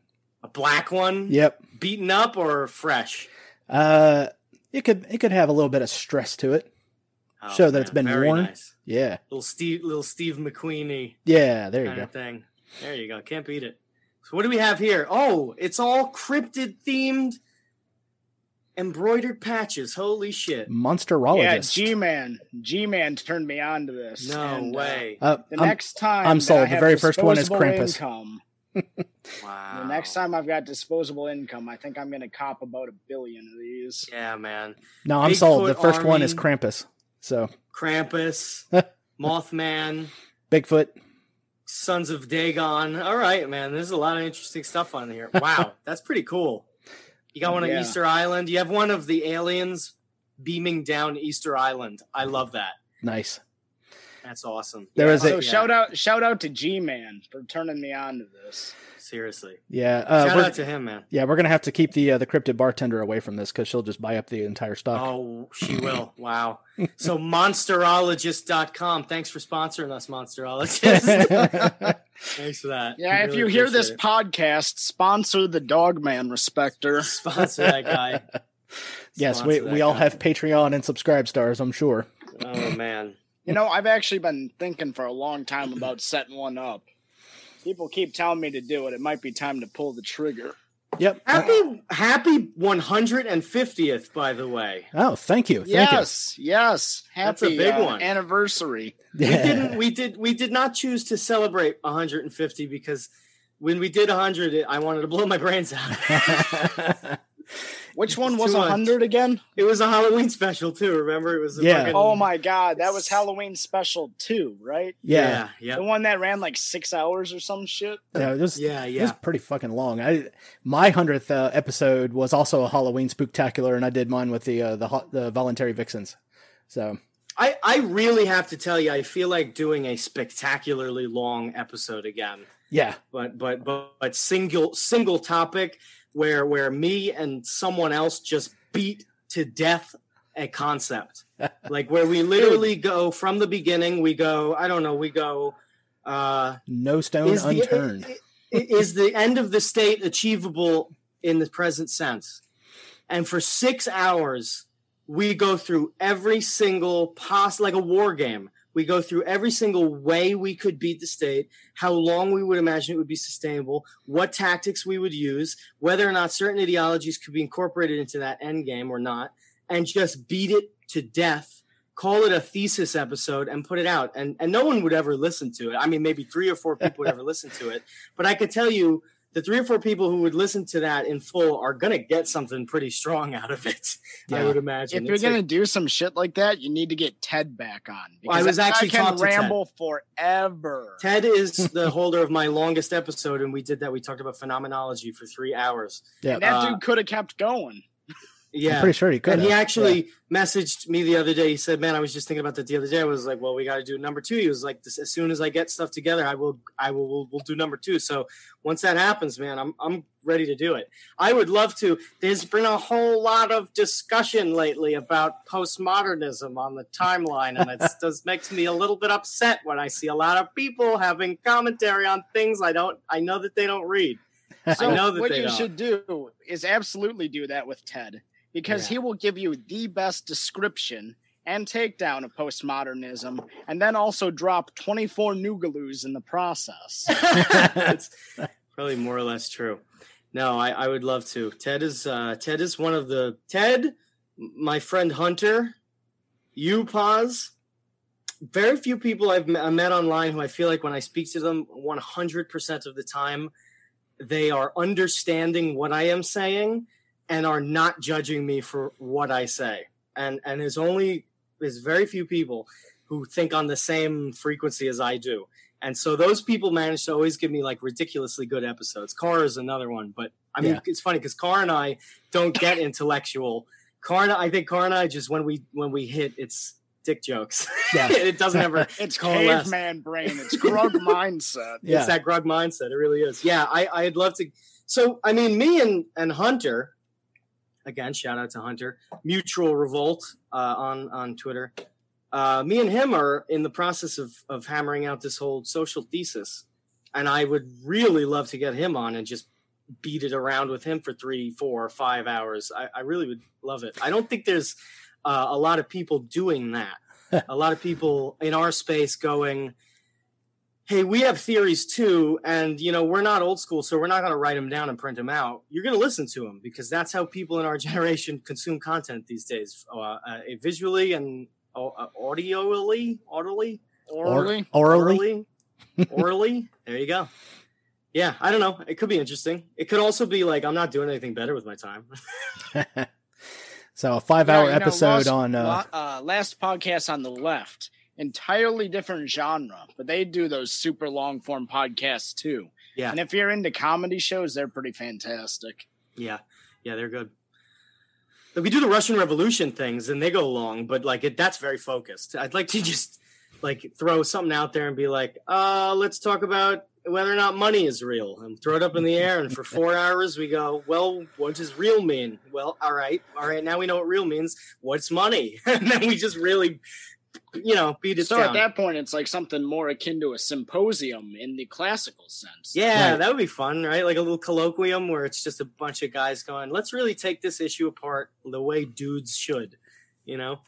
A black one. Yep. Beaten up or fresh? Uh, it could it could have a little bit of stress to it. Oh, Show that it's been very worn. Nice. Yeah. Little Steve, little Steve McQueenie Yeah. There you kind go. of thing. There you go. Can't beat it. So what do we have here? Oh, it's all cryptid themed, embroidered patches. Holy shit! Monsterologist. Yeah, Monsterologist. G Man. G Man turned me on to this. No and, uh, way. uh, the I'm- next time I'm sold. I The very first one is disposable Krampus. Income, wow. The next time I've got disposable income, I think I'm going to cop about a billion of these. Yeah, man. no, I'm sold. The Bigfoot first one is Army. Krampus. So Krampus, Mothman, Bigfoot. Sons of Dagon. All right, man. There's a lot of interesting stuff on here. Wow, that's pretty cool. You got one on Easter Island. You have one of the aliens beaming down Easter Island. I love that. Nice. That's awesome. There is a- So Yeah. shout out, shout out to G Man for turning me on to this. Seriously. Yeah. Uh, Shout out to him, man. yeah, we're gonna have to keep the uh, the cryptid bartender away from this because she'll just buy up the entire stock. Oh, she will. Wow. So monsterologist.com. Thanks for sponsoring us, Monsterologist. Thanks for that. Yeah, if Really you hear this appreciate podcast, sponsor the Dogman Respector. it. sponsor that guy. yes, Sponsor we, that we all guy. have Patreon and subscribe stars. I'm sure. Oh man. You know, I've actually been thinking for a long time about setting one up. People keep telling me to do it. It might be time to pull the trigger. Yep. Happy happy 150th, by the way. Oh, thank you. Thank yes, yes. That's a Happy big uh, one. anniversary. you. We didn't we did we did not choose to celebrate 150 because when we did 100 it- I wanted to blow my brains out. Which one was a hundred again? it was a Halloween special too, remember? It was a Yeah. fucking- Oh my god, that was Halloween special too, right? yeah. Yeah, The one that ran like six hours or some shit. Yeah, it was, Yeah, it was pretty fucking long. I my hundredth uh, episode was also a Halloween spooktacular, and I did mine with the uh, the the voluntary vixens. So I, I really have to tell you, I feel like doing a spectacularly long episode again. yeah, But but but, but single single topic where where me and someone else just beat to death a concept. like where we literally go from the beginning, we go, I don't know, we go uh no stone is unturned. i- is the end of the state achievable in the present sense? And for six hours, we go through every single poss like a war game. We go through every single way we could beat the state, how long we would imagine it would be sustainable, what tactics we would use, whether or not certain ideologies could be incorporated into that end game or not, and just beat it to death. Call it a thesis episode and put it out. And and no one would ever listen to it. I mean, maybe three or four people would ever listen to it. But I could tell you the three or four people who would listen to that in full are gonna get something pretty strong out of it. I would imagine. If you're It's gonna do some shit like that, you need to get Ted back on. Well, I because was actually can talked to Ted. ramble forever. Ted is the holder of my longest episode, and we did that. We talked about phenomenology for three hours. Yeah, And that Uh, dude could have kept going. Yeah, I'm pretty sure he could. and he have. actually messaged me the other day. He said, "Man, I was just thinking about that the other day." I was like, "Well, we got to do number two. He was like, this, "As soon as I get stuff together, I will, I will, we'll, we'll do number two. So once that happens, man, I'm, I'm ready to do it. I would love to. There's been a whole lot of discussion lately about postmodernism on the timeline, and it does makes me a little bit upset when I see a lot of people having commentary on things I don't, I know that they don't read. So I know that what they you don't. should do is absolutely do that with Ted because Yeah. he will give you the best description and takedown of postmodernism, and then also drop 24 noogaloos in the process. That's probably more or less true. No, I, I would love to. Ted is uh, Ted is one of the Ted, my friend Hunter, you pause. Very few people I've met, met online who I feel like when I speak to them, one hundred percent of the time, they are understanding what I am saying and are not judging me for what I say. And and there's only there's very few people who think on the same frequency as I do. And so those people manage to always give me like ridiculously good episodes. Car is another one, but I mean Yeah. it's funny because Car and I don't get intellectual. Car and I, I think Car and I just when we when we hit it's dick jokes. Yeah. it doesn't ever It's coalesce. caveman brain. It's grug mindset. Yeah. It's that grug mindset. It really is. Yeah, I, I'd love to. So, I mean, me and, and Hunter, again, shout out to Hunter, Mutual Revolt uh, on, on Twitter. Uh, me and him are in the process of, of hammering out this whole social thesis. And I would really love to get him on and just beat it around with him for three, four, five hours. I, I really would love it. I don't think there's uh, a lot of people doing that. a lot of people in our space going, hey, we have theories too, and you know we're not old school, so we're not going to write them down and print them out. You're going to listen to them because that's how people in our generation consume content these days, uh, uh, visually and uh, audioly, audibly, Orally. orally. orally, orally. There you go. Yeah, I don't know. It could be interesting. It could also be like I'm not doing anything better with my time. so a five Yeah, hour know, episode last, on uh, la- uh, last podcast on the left, entirely different genre, but they do those super long form podcasts too. yeah, And if you're into comedy shows, they're pretty fantastic. Yeah, yeah, they're good. We do the Russian Revolution things, and they go long, but like it, that's very focused. I'd like to just like throw something out there and be like, uh, let's talk about whether or not money is real, and throw it up in the air. And for four hours, we go, well, what does real mean? Well, all right, all right, now we know what real means. What's money? and then we just really, you know, beat it So down. at that point, it's like something more akin to a symposium in the classical sense. Yeah, Right. that would be fun, right? Like a little colloquium where it's just a bunch of guys going, "Let's really take this issue apart the way dudes should," you know.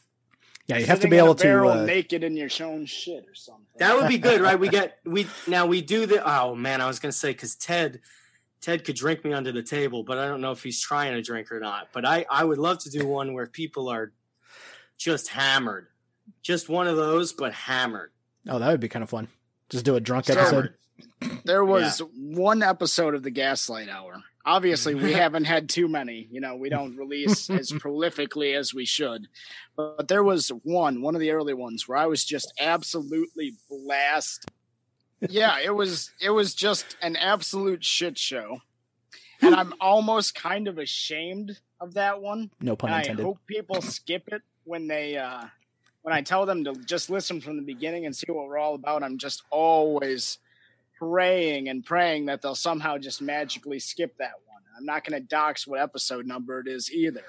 yeah, you have to be able to. barrel Uh, naked in your own shit or something. That would be good, right? We get we now we do the. Oh man, I was gonna say because Ted, Ted could drink me under the table, but I don't know if he's trying to drink or not. But I I would love to do one where people are just hammered, just one of those, but hammered. oh, that would be kind of fun. Just do a drunk So- episode. There was one episode of the Gaslight Hour. Obviously, we haven't had too many. You know, we don't release as prolifically as we should. But there was one, one of the early ones, where I was just absolutely blast. Yeah, it was it was just an absolute shit show. And I'm almost kind of ashamed of that one. No pun And I intended. hope people skip it when they uh when I tell them to just listen from the beginning and see what we're all about. I'm just always praying and praying that they'll somehow just magically skip that one. I'm not going to dox what episode number it is either.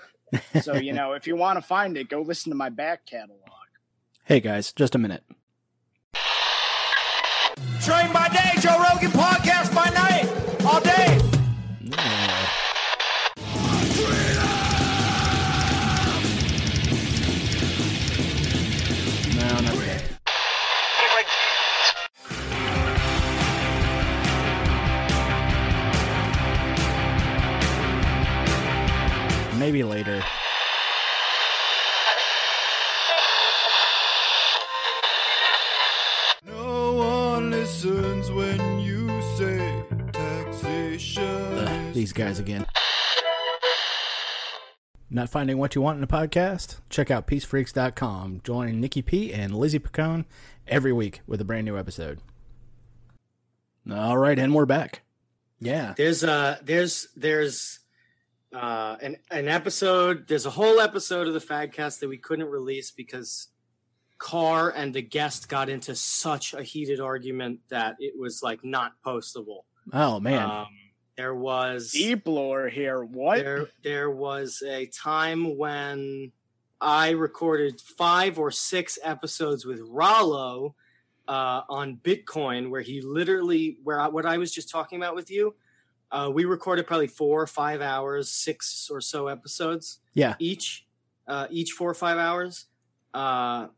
So, you know, if you want to find it, go listen to my back catalog. Hey guys, just a minute. Train by day, Joe Rogan podcast by night, all day. Maybe later. No one listens when you say taxation. Ugh, these guys again. Not finding what you want in a podcast? Check out peacefreaks.com. Join Nikki P and Lizzie Picone every week with a brand new episode. All right, and we're back. Yeah. There's uh there's there's uh, an an episode. There's a whole episode of the Fadcast that we couldn't release because Carr and the guest got into such a heated argument that it was like not postable. Oh man. Um, there was Deep lore here. What? there there was a time when I recorded five or six episodes with Rollo uh, on Bitcoin, where he literally where I, what I was just talking about with you. Uh, we recorded probably four or five hours, six or so episodes yeah. each, uh, each four or five hours uh,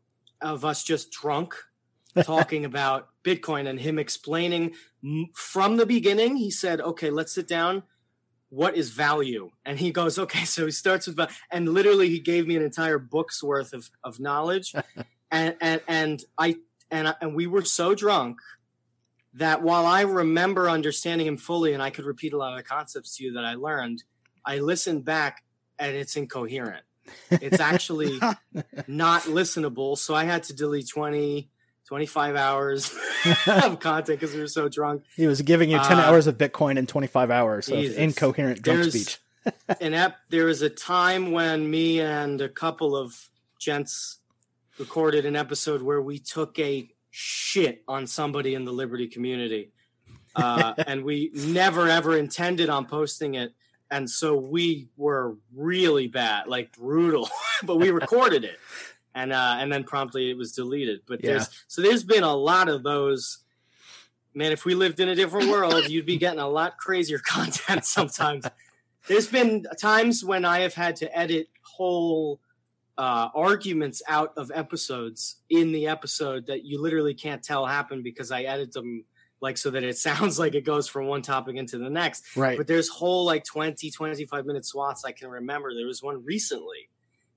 of us just drunk talking about Bitcoin and him explaining m- from the beginning. He said, "Okay, let's sit down. What is value?" And he goes, "Okay." So he starts with, and literally he gave me an entire book's worth of of knowledge, and and and I and I, and we were so drunk that while I remember understanding him fully and I could repeat a lot of the concepts to you that I learned, I listened back and it's incoherent. It's actually not listenable. So I had to delete 20, 25 hours of content because we were so drunk. He was giving you 10 Uh, hours of Bitcoin in 25 hours of Jesus. incoherent drunk There's- speech. and ep- there was a time when me and a couple of gents recorded an episode where we took a shit on somebody in the Liberty community. Uh, and we never ever intended on posting it. And so we were really bad, like brutal, but we recorded it. And uh, and then promptly it was deleted. But there's so there's been a lot of those. Man, if we lived in a different world, you'd be getting a lot crazier content sometimes there's been times when I have had to edit whole uh, arguments out of episodes in the episode that you literally can't tell happened because I edit them like so that it sounds like it goes from one topic into the next. Right. But there's whole like 20, 25 minute swaths I can remember. There was one recently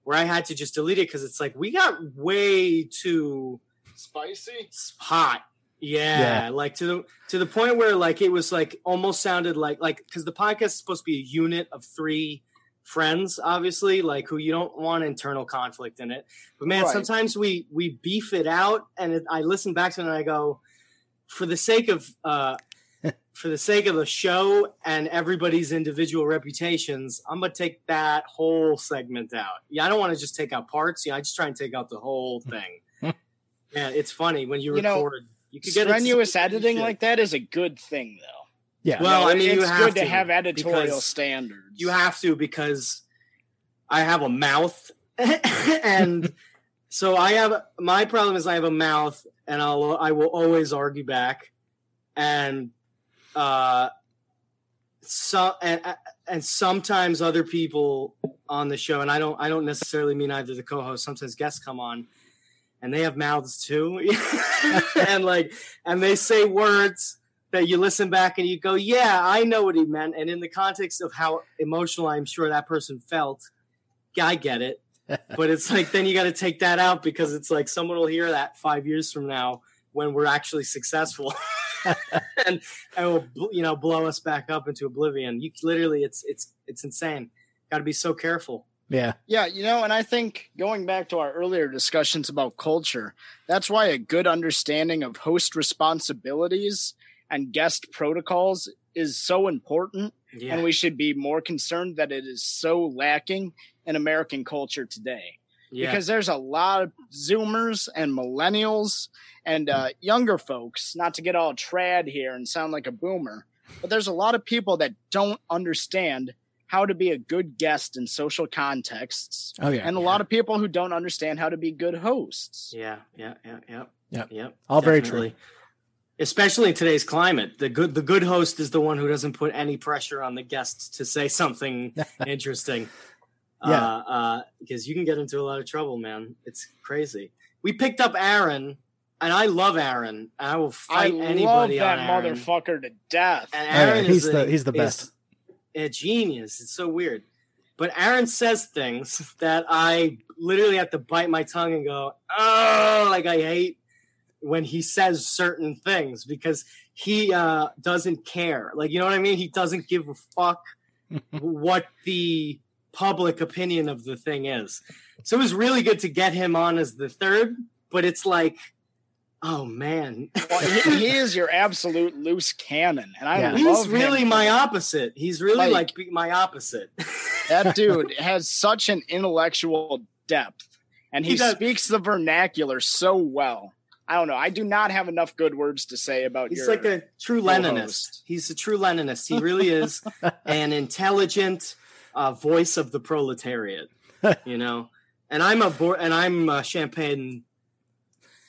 where I had to just delete it because it's like we got way too Spicy? hot. Yeah, Yeah. like to the to the point where like it was like almost sounded like like because the podcast is supposed to be a unit of three friends, obviously, like who you don't want internal conflict in it. But man, Right. sometimes we we beef it out, and it, I listen back to it and I go, for the sake of uh, for the sake of the show and everybody's individual reputations, I'm gonna take that whole segment out. Yeah, I don't want to just take out parts. Yeah, I just try and take out the whole thing. yeah, it's funny when you, You know, record. you could get Strenuous editing shit. like that is a good thing, though. Yeah. Well, You I know, mean, you it's have good to, to, have editorial standards. You have to because I have a mouth, and so I have my problem is I have a mouth, and I'll I will always argue back, and uh, so and and sometimes other people on the show, and I don't I don't necessarily mean either the co-host. Sometimes guests come on, and they have mouths too, and like and they say words that you listen back and you go, yeah, I know what he meant. And in the context of how emotional I'm sure that person felt, yeah, I get it. but it's like, then you got to take that out because it's like someone will hear that five years from now when we're actually successful and, and will, you know, blow us back up into oblivion. You literally, it's, it's, it's insane. Got to be so careful. Yeah. Yeah, you know, and I think going back to our earlier discussions about culture, that's why a good understanding of host responsibilities and guest protocols is so important. Yeah. And we should be more concerned that it is so lacking in American culture today. yeah. Because there's a lot of Zoomers and millennials and uh, younger folks, not to get all trad here and sound like a boomer, but there's a lot of people that don't understand how to be a good guest in social contexts Oh yeah. and a lot of people who don't understand how to be good hosts. Yeah, yeah, yeah, yeah, Yeah. yeah. All very true. Definitely. Especially in today's climate, the good the good host is the one who doesn't put any pressure on the guests to say something interesting. Yeah. uh, uh, because you can get into a lot of trouble, man. It's crazy. We picked up Aaron, and I love Aaron. And I will I fight love anybody that on Aaron. motherfucker to death. And Oh, yeah, Aaron he's is the- a- he's the best. A genius. It's so weird. But Aaron says things that I literally have to bite my tongue and go, oh, like I hate when he says certain things because he uh, doesn't care. Like, you know what I mean? He doesn't give a fuck what the public opinion of the thing is. So it was really good to get him on as the third, but it's like, oh man. Well, he, he is your absolute loose cannon, and I Yeah. love He's really for my opposite. He's really Like- like, my opposite. That dude has such an intellectual depth, and he, He speaks the vernacular so well. I don't know. I do not have enough good words to say about He's your. like a true co-host. Leninist. He's a true Leninist. He really is an intelligent uh, voice of the proletariat. You know, and I'm a board, and I'm a champagne.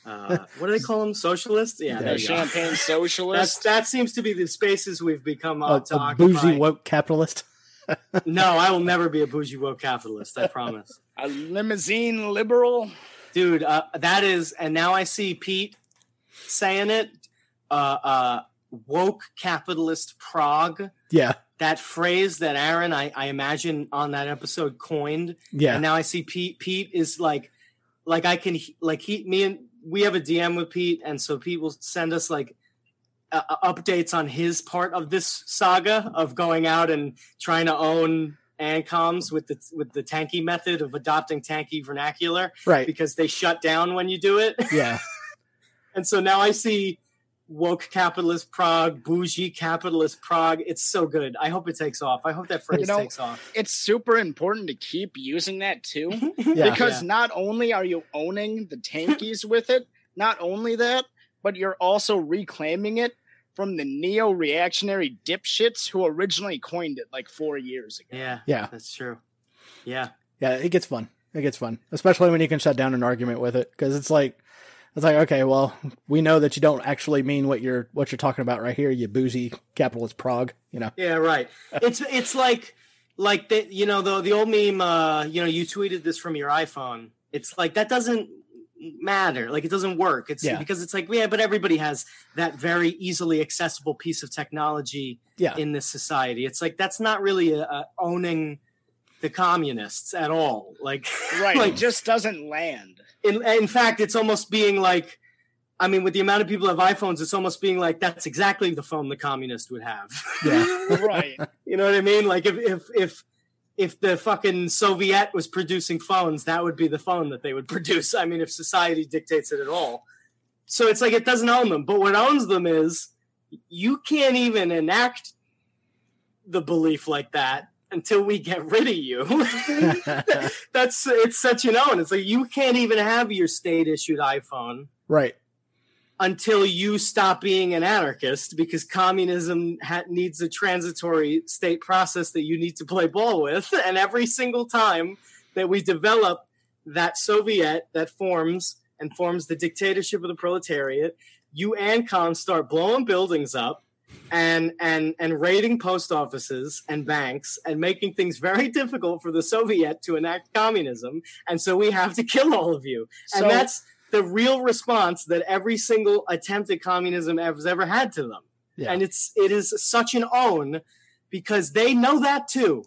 Uh, what do they call them? Socialist? Yeah, Yeah, there a go. champagne That's, socialist. that seems to be the spaces we've become A, to a occupy. bougie woke capitalist. No, I will never be a bougie woke capitalist. I promise. a limousine liberal. Dude uh, that is and now i see pete saying it uh, uh, woke capitalist prague. Yeah, that phrase that aaron I, I imagine on that episode coined. Yeah, and now i see pete pete is like like i can like he me and we have a dm with pete and so pete will send us like uh, uh, updates on his part of this saga of going out and trying to own ancoms with the with the tanky method of adopting tanky vernacular right. because they shut down when you do it. Yeah, And so now I see woke capitalist Prague, bougie capitalist Prague. It's so good. I hope it takes off. I hope that phrase You know, takes off. It's super important to keep using that too. yeah, because Yeah. not only are you owning the tankies with it, not only that, but you're also reclaiming it from the neo-reactionary dipshits who originally coined it like four years ago. Yeah, yeah, that's true. Yeah. yeah. It gets fun. It gets fun, especially when you can shut down an argument with it because it's like. It's like okay, well, we know that you don't actually mean what you're what you're talking about right here, you bougie capitalist Prague. You know, Yeah, right. It's it's like like the you know the the old meme uh you know you tweeted this from your iPhone. It's like that doesn't matter. Like it doesn't work. It's Yeah. because it's like yeah, but everybody has that very easily accessible piece of technology yeah, in this society. It's like that's not really a, a owning the communists at all. Like Right. like it just doesn't land. in in fact, it's almost being like. I mean, with the amount of people who have iPhones, it's almost being like that's exactly the phone the communist would have. yeah, Right. You know what I mean? Like if if if if the fucking Soviet was producing phones, that would be the phone that they would produce. I mean, if society dictates it at all. So it's like it doesn't own them. But what owns them is you can't even enact the belief like that until we get rid of you. That's it's such an own. It's like you can't even have your state issued iPhone right. Until you stop being an anarchist because communism ha- needs a transitory state process that you need to play ball with. And every single time that we develop that soviet that forms and forms the dictatorship of the proletariat you ancoms start blowing buildings up and and and raiding post offices and banks and making things very difficult for the soviet to enact communism. And so we have to kill all of you. And So- that's the real response that every single attempt at communism has ever had to them. Yeah. And it's it is such an own because they know that too.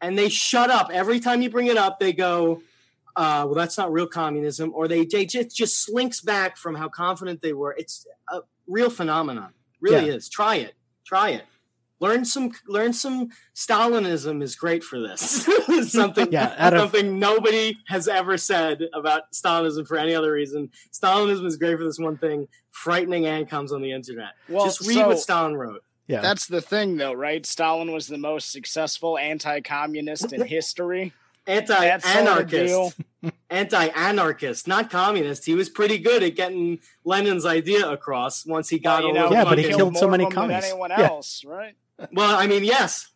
And they shut up. Every time you bring it up, they go, uh, well, that's not real communism, or they, they just, just slinks back from how confident they were. It's a real phenomenon. Really is. Try it. Try it. Learn some learn some Stalinism is great for this. something Yeah, out of- something nobody has ever said about Stalinism for any other reason. Stalinism is great for this one thing, frightening ancoms on the internet. Well, Just read so- what Stalin wrote. Yeah, That's the thing, though, right? Stalin was the most successful anti-communist in history. That sort of. Anti-anarchist. Anti-anarchist, not communist. He was pretty good at getting Lenin's idea across once he got Well, all you know, Yeah, but he fucking- killed so many of them than commies. anyone Yeah. else, right? Well, I mean, yes,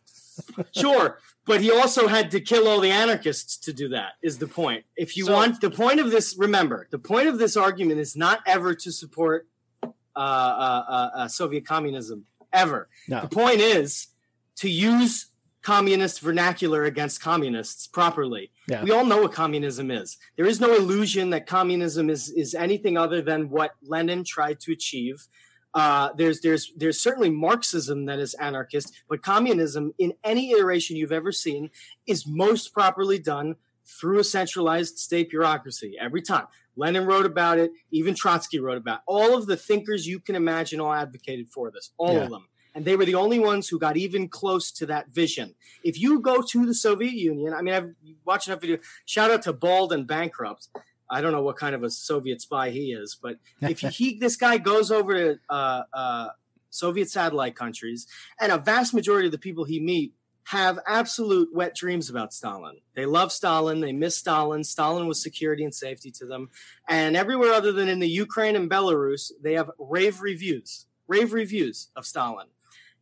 sure, but he also had to kill all the anarchists to do that. Is the point? If you So- want the point of this, remember the point of this argument is not ever to support uh, uh, uh, uh, Soviet communism ever. No. The point is to use communist vernacular against communists properly. Yeah. We all know what communism is. There is no illusion that communism is is anything other than what Lenin tried to achieve. Uh, there's there's there's certainly Marxism that is anarchist, but communism in any iteration you've ever seen is most properly done through a centralized state bureaucracy every time. Lenin wrote about it, even Trotsky wrote about it. All of the thinkers you can imagine all advocated for this, all Yeah. of them. And they were the only ones who got even close to that vision. If you go to the Soviet Union, I mean, I've watched enough video. Shout out to Bald and Bankrupt. I don't know what kind of a Soviet spy he is, but if he this guy goes over to uh, uh, Soviet satellite countries, and a vast majority of the people he meet have absolute wet dreams about Stalin. They love Stalin. They miss Stalin. Stalin was security and safety to them. And everywhere other than in the Ukraine and Belarus, they have rave reviews, rave reviews of Stalin.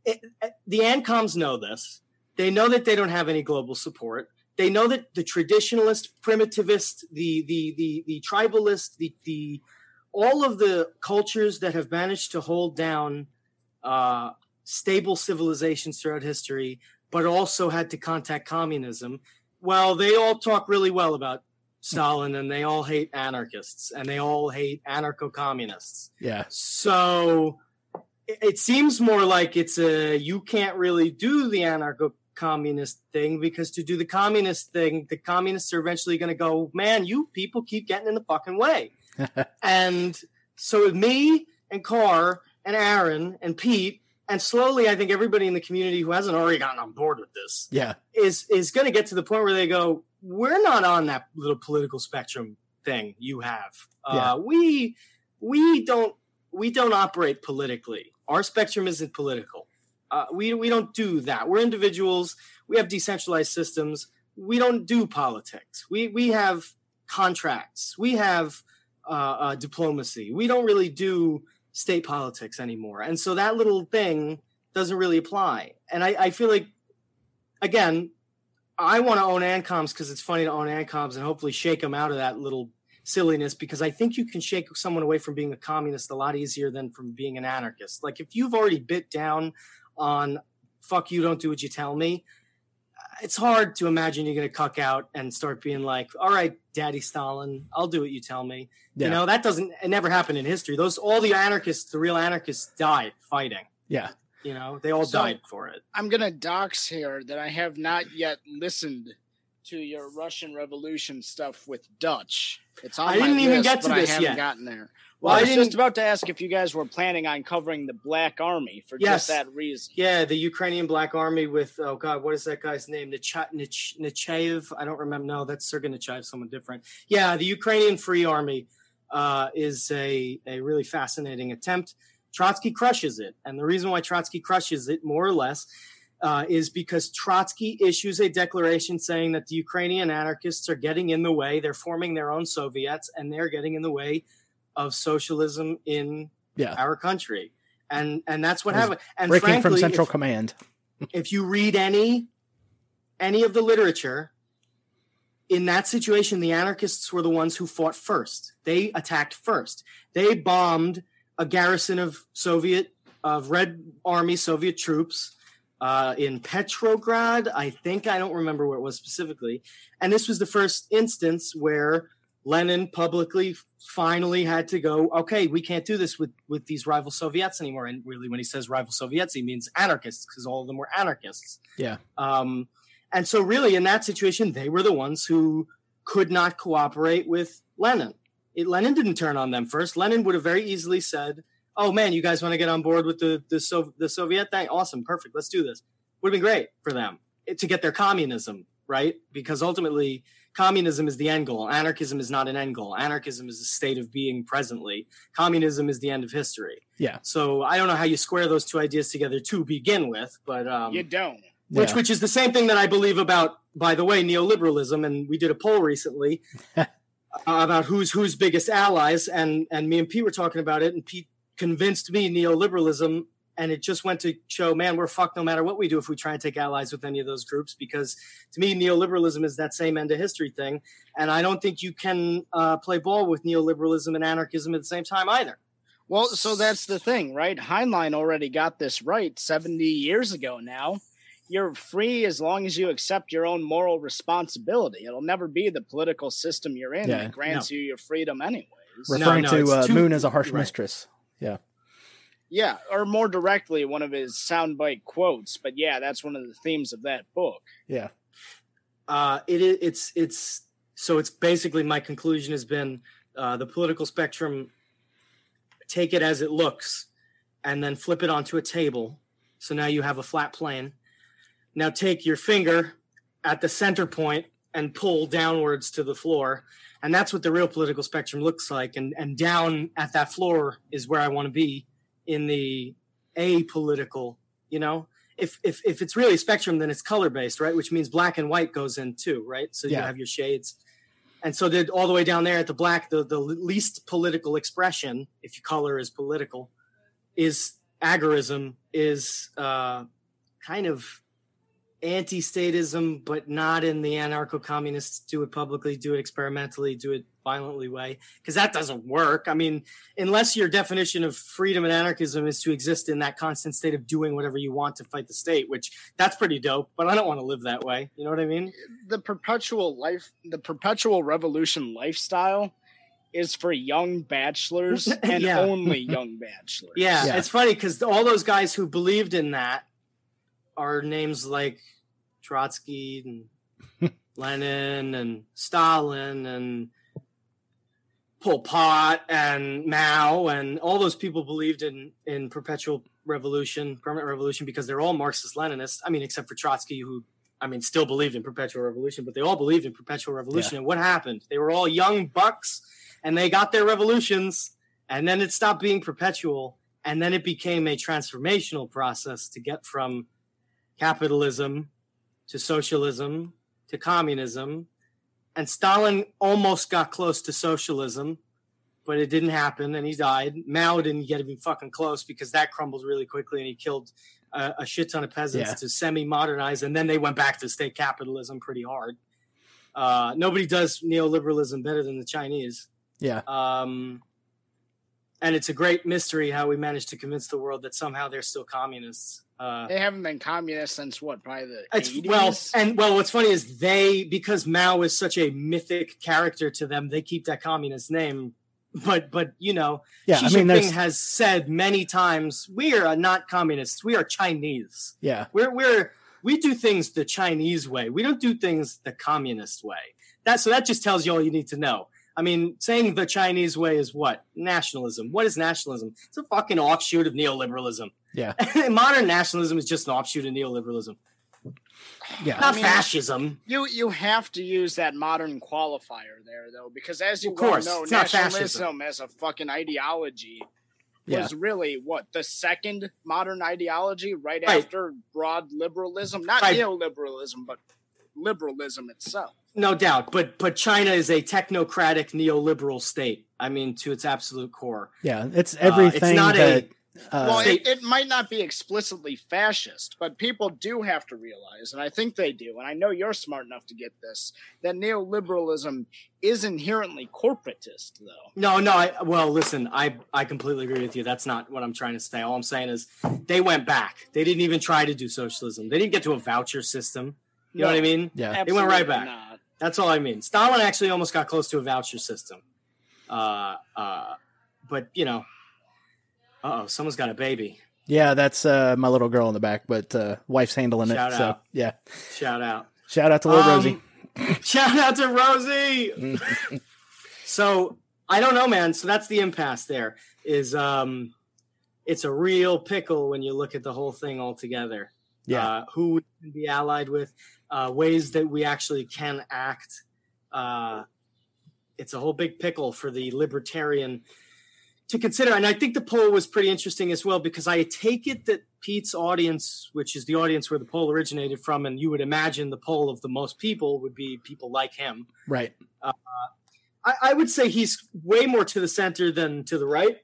It, the ANCOMs know this. They know that they don't have any global support. They know that the traditionalist, primitivist, the the the the tribalist, the the all of the cultures that have managed to hold down uh, stable civilizations throughout history but also had to contact communism. Well, they all talk really well about Stalin and they all hate anarchists and they all hate anarcho communists. Yeah. So it, it seems more like it's a you can't really do the anarcho communist thing because to do the communist thing, the communists are eventually going to go, man, you people keep getting in the fucking way. and so with me and Carr and Aaron and Pete, and slowly, I think everybody in the community who hasn't already gotten on board with this Yeah. is is going to get to the point where they go, "We're not on that little political spectrum thing you have. Yeah. Uh, we we don't we don't operate politically. Our spectrum isn't political. Uh, we we don't do that. We're individuals. We have decentralized systems. We don't do politics. We we have contracts. We have uh, uh, diplomacy. We don't really do state politics anymore. And so that little thing doesn't really apply. And I, I feel like, again, I want to own ANCOMs because it's funny to own ANCOMs and hopefully shake them out of that little silliness because I think you can shake someone away from being a communist a lot easier than from being an anarchist. Like if you've already bit down on fuck you, don't do what you tell me, it's hard to imagine you're going to cuck out and start being like, all right, Daddy Stalin, I'll do what you tell me. Yeah. You know, that doesn't, it never happened in history. Those, all the anarchists, the real anarchists died fighting. Yeah. You know, they all So- died for it. I'm gonna dox here that I have not yet listened to your Russian Revolution stuff with Dutch. It's on I didn't even list, get to but this I haven't yet. gotten there. Well, Well, I was didn't- just about to ask if you guys were planning on covering the Black Army for Yes. just that reason. Yeah, the Ukrainian Black Army with oh god, what is that guy's name? Necha- Nech- Nechayev? I don't remember. No, that's Sergei Nechayev, someone different. Yeah, the Ukrainian Free Army uh, is a a really fascinating attempt. Trotsky crushes it, and the reason why Trotsky crushes it, more or less, uh, is because Trotsky issues a declaration saying that the Ukrainian anarchists are getting in the way. They're forming their own Soviets, and they're getting in the way of socialism in Yeah. our country. And and that's what happened. And Breaking frankly, from Central if- Command. if you read any any of the literature in that situation the anarchists were the ones who fought first they attacked first they bombed a garrison of soviet of red army soviet troops uh, in petrograd i think i don't remember where it was specifically and this was the first instance where lenin publicly finally had to go okay we can't do this with with these rival soviets anymore and really when he says rival soviets he means anarchists because all of them were anarchists Yeah. um, and so, really, in that situation, they were the ones who could not cooperate with Lenin. It, Lenin didn't turn on them first. Lenin would have very easily said, "Oh man, you guys want to get on board with the the, Sov- the Soviet thing? Awesome, perfect. Let's do this." Would have been great for them to get their communism right, because ultimately, communism is the end goal. Anarchism is not an end goal. Anarchism is a state of being presently. Communism is the end of history. Yeah. So I don't know how you square those two ideas together to begin with, but um, you don't. which Yeah. which is the same thing that I believe about, by the way, neoliberalism. And we did a poll recently uh, about who's who's biggest allies, and and me and Pete were talking about it, and Pete convinced me neoliberalism, and it just went to show, man, we're fucked no matter what we do if we try and take allies with any of those groups, because to me, neoliberalism is that same end of history thing, and I don't think you can uh, play ball with neoliberalism and anarchism at the same time either. Well, so that's the thing, right? Heinlein already got this right 70 years ago now. You're free as long as you accept your own moral responsibility. It'll never be the political system you're in Yeah, that grants you your freedom, anyways. Referring no, to uh, too- Moon as a harsh right. mistress. Yeah, Yeah, or more directly, one of his soundbite quotes. But yeah, that's one of the themes of that book. Yeah. uh, it is it's it's so it's basically my conclusion has been uh, the political spectrum take it as it looks and then flip it onto a table so now you have a flat plane now take your finger at the center point and pull downwards to the floor and that's what the real political spectrum looks like and and down at that floor is where i want to be in the apolitical you know if if if it's really a spectrum, then it's color based, right? Which means black and white goes in too, right? So you have your shades. And so they're all the way down there at the black, the, the least political expression, if you color is political, is agorism, is uh, kind of anti-statism, but not in the anarcho-communists do it publicly, do it experimentally, do it violently way, because that doesn't work. I mean, unless your definition of freedom and anarchism is to exist in that constant state of doing whatever you want to fight the state, which that's pretty dope, but I don't want to live that way. You know what I mean? the perpetual life the perpetual revolution lifestyle is for young bachelors and Yeah. only young bachelors. Yeah, Yeah. it's funny because all those guys who believed in that are names like Trotsky and Lenin and Stalin and Pol Pot and Mao and all those people believed in in perpetual revolution, permanent revolution because they're all Marxist Leninists. I mean, except for Trotsky, who I mean, still believed in perpetual revolution, but they all believed in perpetual revolution. And what happened? They were all young bucks, and they got their revolutions, and then it stopped being perpetual, and then it became a transformational process to get from capitalism to socialism to communism. And Stalin almost got close to socialism, but it didn't happen, and he died. Mao didn't get even fucking close because that crumbled really quickly, and he killed a, a shit ton of peasants Yeah. to semi-modernize, and then they went back to state capitalism pretty hard. Uh, nobody does neoliberalism better than the Chinese. Yeah. Um, and it's a great mystery how we managed to convince the world that somehow they're still communists. Uh, They haven't been communists since what, probably the it's 80s? well, and well, what's funny is they because Mao is such a mythic character to them, they keep that communist name. But but you know, Yeah. Xi I mean, Jinping has said many times, we are not communists, we are Chinese. yeah. We're we're we do things the Chinese way. We don't do things the communist way. That so that just tells you all you need to know. I mean, saying the Chinese way is what? Nationalism. What is nationalism? It's a fucking offshoot of neoliberalism. Yeah. Modern nationalism is just an offshoot of neoliberalism. Yeah. Not mean- fascism. you you have to use that modern qualifier there though, because as you Of course, well know, it's not nationalism as a fucking ideology Yeah. was really what the second modern ideology right, Right. after broad liberalism, not Right. neoliberalism, but liberalism itself. No doubt. But but China is a technocratic neoliberal state. I mean, to its absolute core. Yeah. It's Uh, everything not that. a uh, well, it, it might not be explicitly fascist, but people do have to realize, and I think they do, and I know you're smart enough to get this, that neoliberalism is inherently corporatist, though. No, no. I, well, listen, I I completely agree with you. That's not what I'm trying to say. All I'm saying is they went back. They didn't even try to do socialism. They didn't get to a voucher system. You know what I mean? yeah. They went right back. not. That's all I mean. Stalin actually almost got close to a voucher system. Uh, uh, but you know, uh oh, someone's got a baby. Yeah. That's uh, my little girl in the back, but uh, wife's handling Shout it. So, out. yeah. Shout out. Shout out to little Um, Rosie. Shout out to Rosie. so I don't know, man. So that's the impasse. There is, um, it's a real pickle when you look at the whole thing altogether. Yeah. uh, who we can be allied with, uh, ways that we actually can act. Uh, it's a whole big pickle for the libertarian to consider. And I think the poll was pretty interesting as well because I take it that Pete's audience, which is the audience where the poll originated from, and you would imagine the poll of the most people would be people like him. right. I, I would say he's way more to the center than to the right,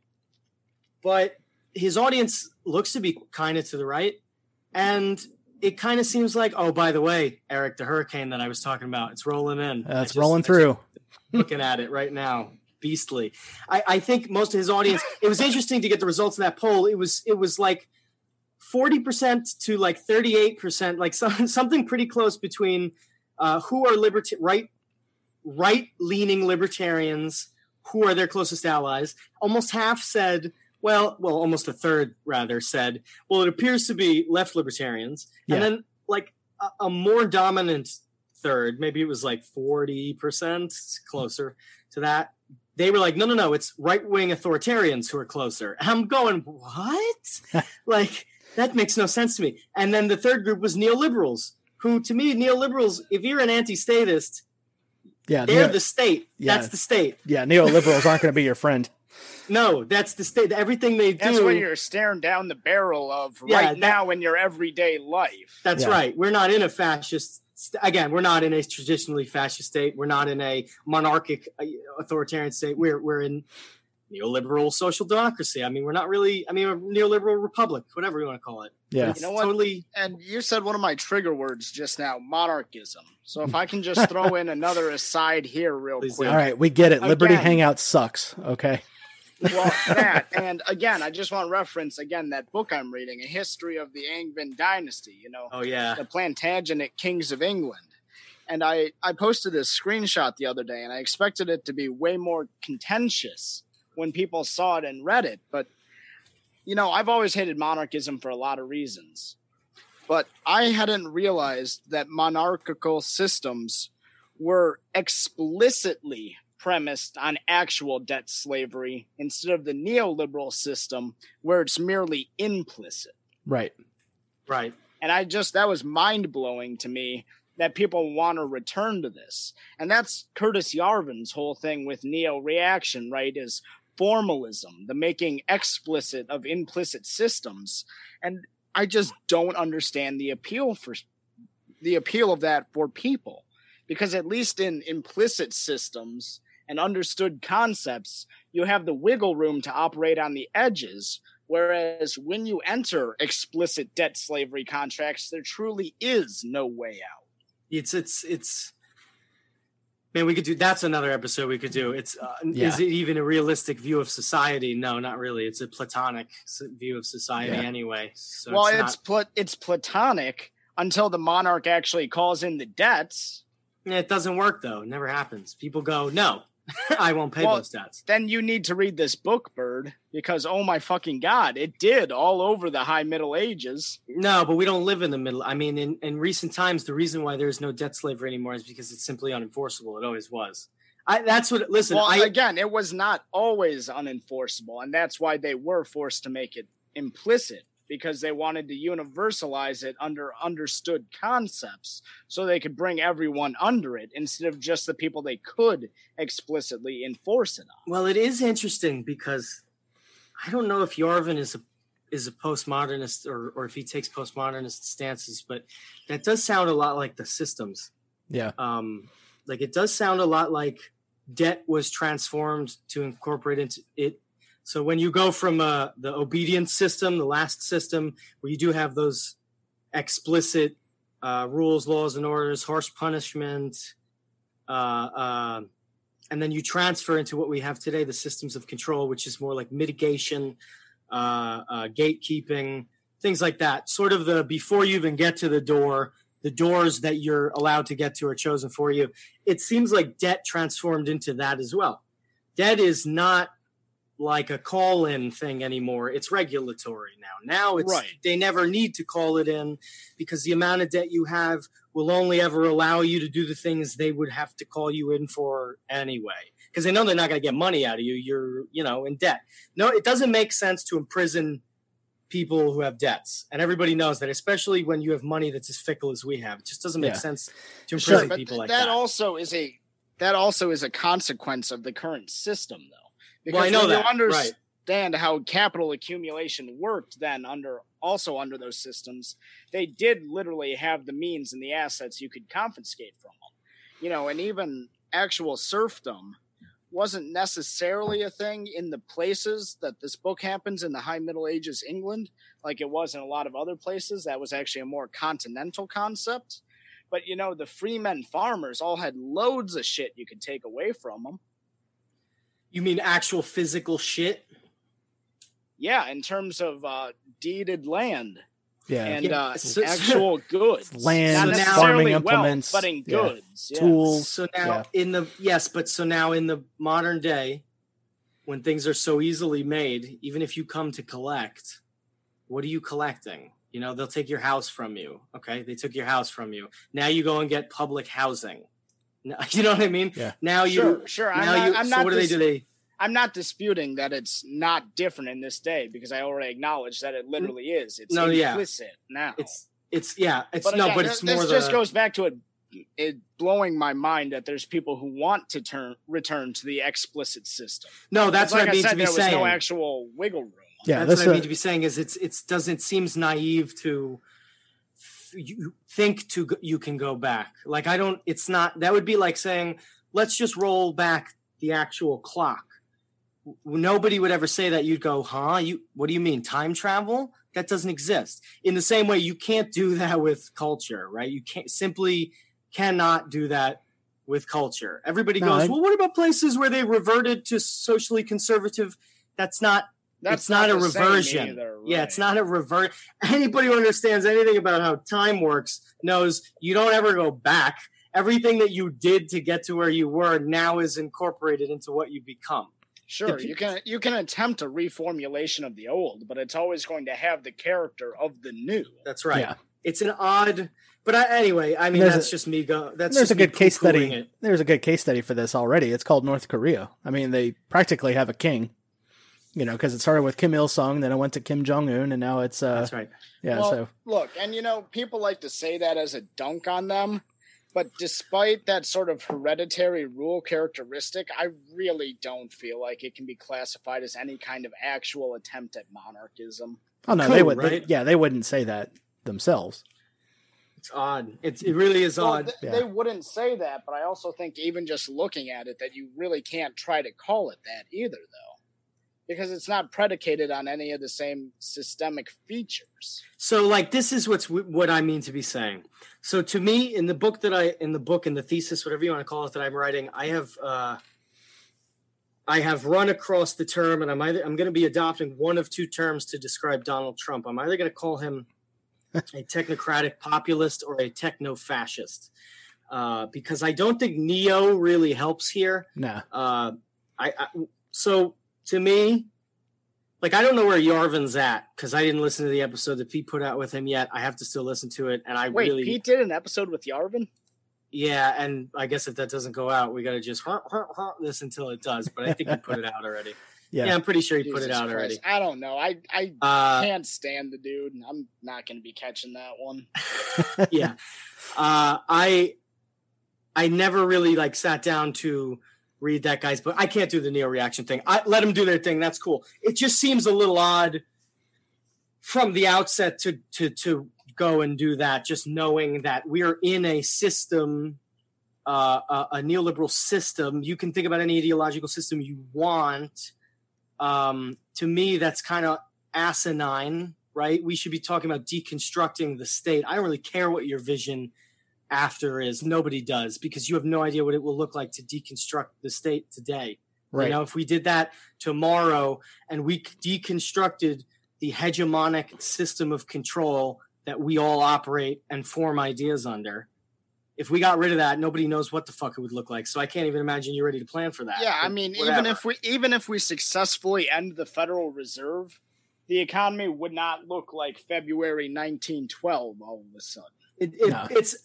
but his audience looks to be kind of to the right. And it kind of seems like, oh, by the way, Eric, the hurricane that I was talking about, it's rolling in. It's just- rolling through. looking at it right now beastly I, I think most of his audience it was interesting to get the results of that poll it was it was like 40% to like 38% like some, something pretty close between uh, who are liberta- right right leaning libertarians who are their closest allies almost half said well well almost a third rather said well it appears to be left libertarians Yeah. and then like a, a more dominant third maybe it was like 40% closer to that they were like no no no it's right-wing authoritarians who are closer i'm going what like that makes no sense to me and then the third group was neoliberals who to me neoliberals if you're an anti-statist Yeah. they're neo- the state Yeah. that's the state yeah. Neoliberals aren't going to be your friend. No, that's the state. Everything they do. That's what you're staring down the barrel of Yeah, right that- now in your everyday life. That's Yeah. right. We're not in a fascist. Again, we're not in a traditionally fascist state. We're not in a monarchic uh, authoritarian state. We're we're in neoliberal social democracy. I mean, we're not really. I mean, a neoliberal republic, whatever you want to call it. Yeah. You know what? Totally. And you said one of my trigger words just now, monarchism. So if I can just throw in another aside here real Please quick. do. All right, we get it. Liberty Again. Hangout sucks. Okay. Well, that and again, I just want to reference again that book I'm reading, A History of the Angevin Dynasty. You know, Oh yeah. the Plantagenet Kings of England. And I, I posted this screenshot the other day, and I expected it to be way more contentious when people saw it and read it. But, you know, I've always hated monarchism for a lot of reasons. But I hadn't realized that monarchical systems were explicitly premised on actual debt slavery instead of the neoliberal system where it's merely implicit. Right. Right. And I just, that was mind blowing to me that people want to return to this. And that's Curtis Yarvin's whole thing with neo reaction, right? Is formalism, the making explicit of implicit systems. And I just don't understand the appeal for the appeal of that for people. Because at least in implicit systems and understood concepts, you have the wiggle room to operate on the edges Whereas when you enter explicit debt slavery contracts, there truly is no way out. It's it's it's. Man, we could do. That's another episode we could do. It's uh, Yeah. is it even a realistic view of society? No, not really. It's a platonic view of society Yeah. anyway. So well, it's, it's not, plat- it's platonic until the monarch actually calls in the debts. It doesn't work though. It never happens. People go, no, I won't pay Well, those debts. Then you need to read this book, Bird, because oh my fucking god, it did all over the High Middle Ages. No, but we don't live in the middle. I mean, in, in recent times, the reason why there's no debt slavery anymore is because it's simply unenforceable. It always was. I, that's what. Listen, well, I, again, it was not always unenforceable, and that's why they were forced to make it implicit because they wanted to universalize it under understood concepts so they could bring everyone under it instead of just the people they could explicitly enforce it on. Well, it is interesting because I don't know if Yarvin is a is a postmodernist or or if he takes postmodernist stances, but that does sound a lot like the systems. Yeah. Um, like it does sound a lot like debt was transformed to incorporate into it. So when you go from uh, the obedience system, the last system, where you do have those explicit uh, rules, laws, and orders, harsh punishment, uh, uh, and then you transfer into what we have today, the systems of control, which is more like mitigation, uh, uh, gatekeeping, things like that. Sort of the before you even get to the door, the doors that you're allowed to get to are chosen for you. It seems like debt transformed into that as well. Debt is not like a call in thing anymore. It's regulatory now. Now it's Right. they never need to call it in because the amount of debt you have will only ever allow you to do the things they would have to call you in for anyway. Because they know they're not going to get money out of you. You're, you know, in debt. No, it doesn't make sense to imprison people who have debts. And everybody knows that, especially when you have money that's as fickle as we have. It just doesn't make Yeah. sense to Sure, imprison but people like that that. also is a that also is a consequence of the current system though. Because Well, I know that, you right. understand how capital accumulation worked then under also under those systems, they did literally have the means and the assets you could confiscate from them. You know, and even actual serfdom wasn't necessarily a thing in the places that this book happens in the high middle ages England like it was in a lot of other places that was actually a more continental concept but you know the freemen farmers all had loads of shit you could take away from them You mean actual physical shit? yeah in terms of uh deeded land Yeah. and Yeah, uh so- actual goods Land, Not farming necessarily wealth, implements, but in yeah. goods yes. Tools. So now Yeah. in the yes, but so now in the modern day, when things are so easily made, even if you come to collect, what are you collecting? You know, they'll take your house from you. Okay, they took your house from you. Now you go and get public housing. No- You know what I mean? Yeah. Now you sure sure i'm not, you. I'm so not what do they do? They i'm not disputing that it's not different in this day because i already acknowledge that it literally is it's No, yeah. implicit now it's it's yeah it's But no again, but this, it's more this the just goes back to it it blowing my mind that there's people who want to turn return to the explicit system. No, that's like what I mean said, to be there saying. was no actual wiggle room. Yeah, that's this what I uh, mean to be saying is it's it's doesn't seems naive to th- you think to you can go back. Like I don't. It's not. That would be like saying let's just roll back the actual clock. Nobody would ever say that. You'd go, huh? You what do you mean time travel? That doesn't exist. In the same way, you can't do that with culture, right? You can't simply cannot do that with culture. Everybody No, goes, I- well, what about places where they reverted to socially conservative? That's not That's it's not, a reversion. either, Yeah, it's not a revert. Anybody who understands anything about how time works knows you don't ever go back. Everything that you did to get to where you were now is incorporated into what you become. Sure, pe- you can you can attempt a reformulation of the old, but it's always going to have the character of the new. That's right. Yeah. It's an odd, but I, anyway, I mean There's that's a- just me go. That's there's just a good case study. It. There's a good case study for this already. It's called North Korea. I mean, they practically have a king. You know, because it started with Kim Il Sung, then it went to Kim Jong Un, and now it's uh, That's right. yeah. Well, so Look, and you know, people like to say that as a dunk on them, but despite that sort of hereditary rule characteristic, I really don't feel like it can be classified as any kind of actual attempt at monarchism. oh no, they could, would. they- yeah, they wouldn't say that themselves. It's odd. It's it really is Well, odd. th- yeah. They wouldn't say that, but I also think even just looking at it, that you really can't try to call it that either, though, because it's not predicated on any of the same systemic features. So like this is what's what I mean to be saying. So to me in the book that I in the book in the thesis whatever you want to call it that I'm writing I have uh I have run across the term and I'm either I'm going to be adopting one of two terms to describe Donald Trump. I'm either going to call him a technocratic populist or a techno fascist. Uh, because I don't think neo really helps here. No. Uh, I, I so to me, like I don't know where Yarvin's at because I didn't listen to the episode that Pete put out with him yet. I have to still listen to it, and I Wait, really, Pete did an episode with Yarvin? yeah. And I guess if that doesn't go out, we got to just huh, huh, huh, this until it does. But I think he put it out already. Yeah, yeah. I'm pretty sure he put it out Christ. already. I don't know. I I Uh, can't stand the dude. I'm not going to be catching that one. yeah, uh, I I never really like sat down to read that guy's book. I can't do the neo reaction thing. I let them do their thing. That's cool. It just seems a little odd from the outset to to to go and do that. Just knowing that we're in a system, uh, a, a neoliberal system. You can think about any ideological system you want. Um, to me, that's kind of asinine, right? We should be talking about deconstructing the state. I don't really care what your vision after is. Nobody does because you have no idea what it will look like to deconstruct the state today. Right. You know, if we did that tomorrow and we deconstructed the hegemonic system of control that we all operate and form ideas under, if we got rid of that, nobody knows what the fuck it would look like. So I can't even imagine you're ready to plan for that. Yeah, I But mean, even if we even if we successfully end the Federal Reserve, the economy would not look like February 1912 all of a sudden. it, it, No. it's it,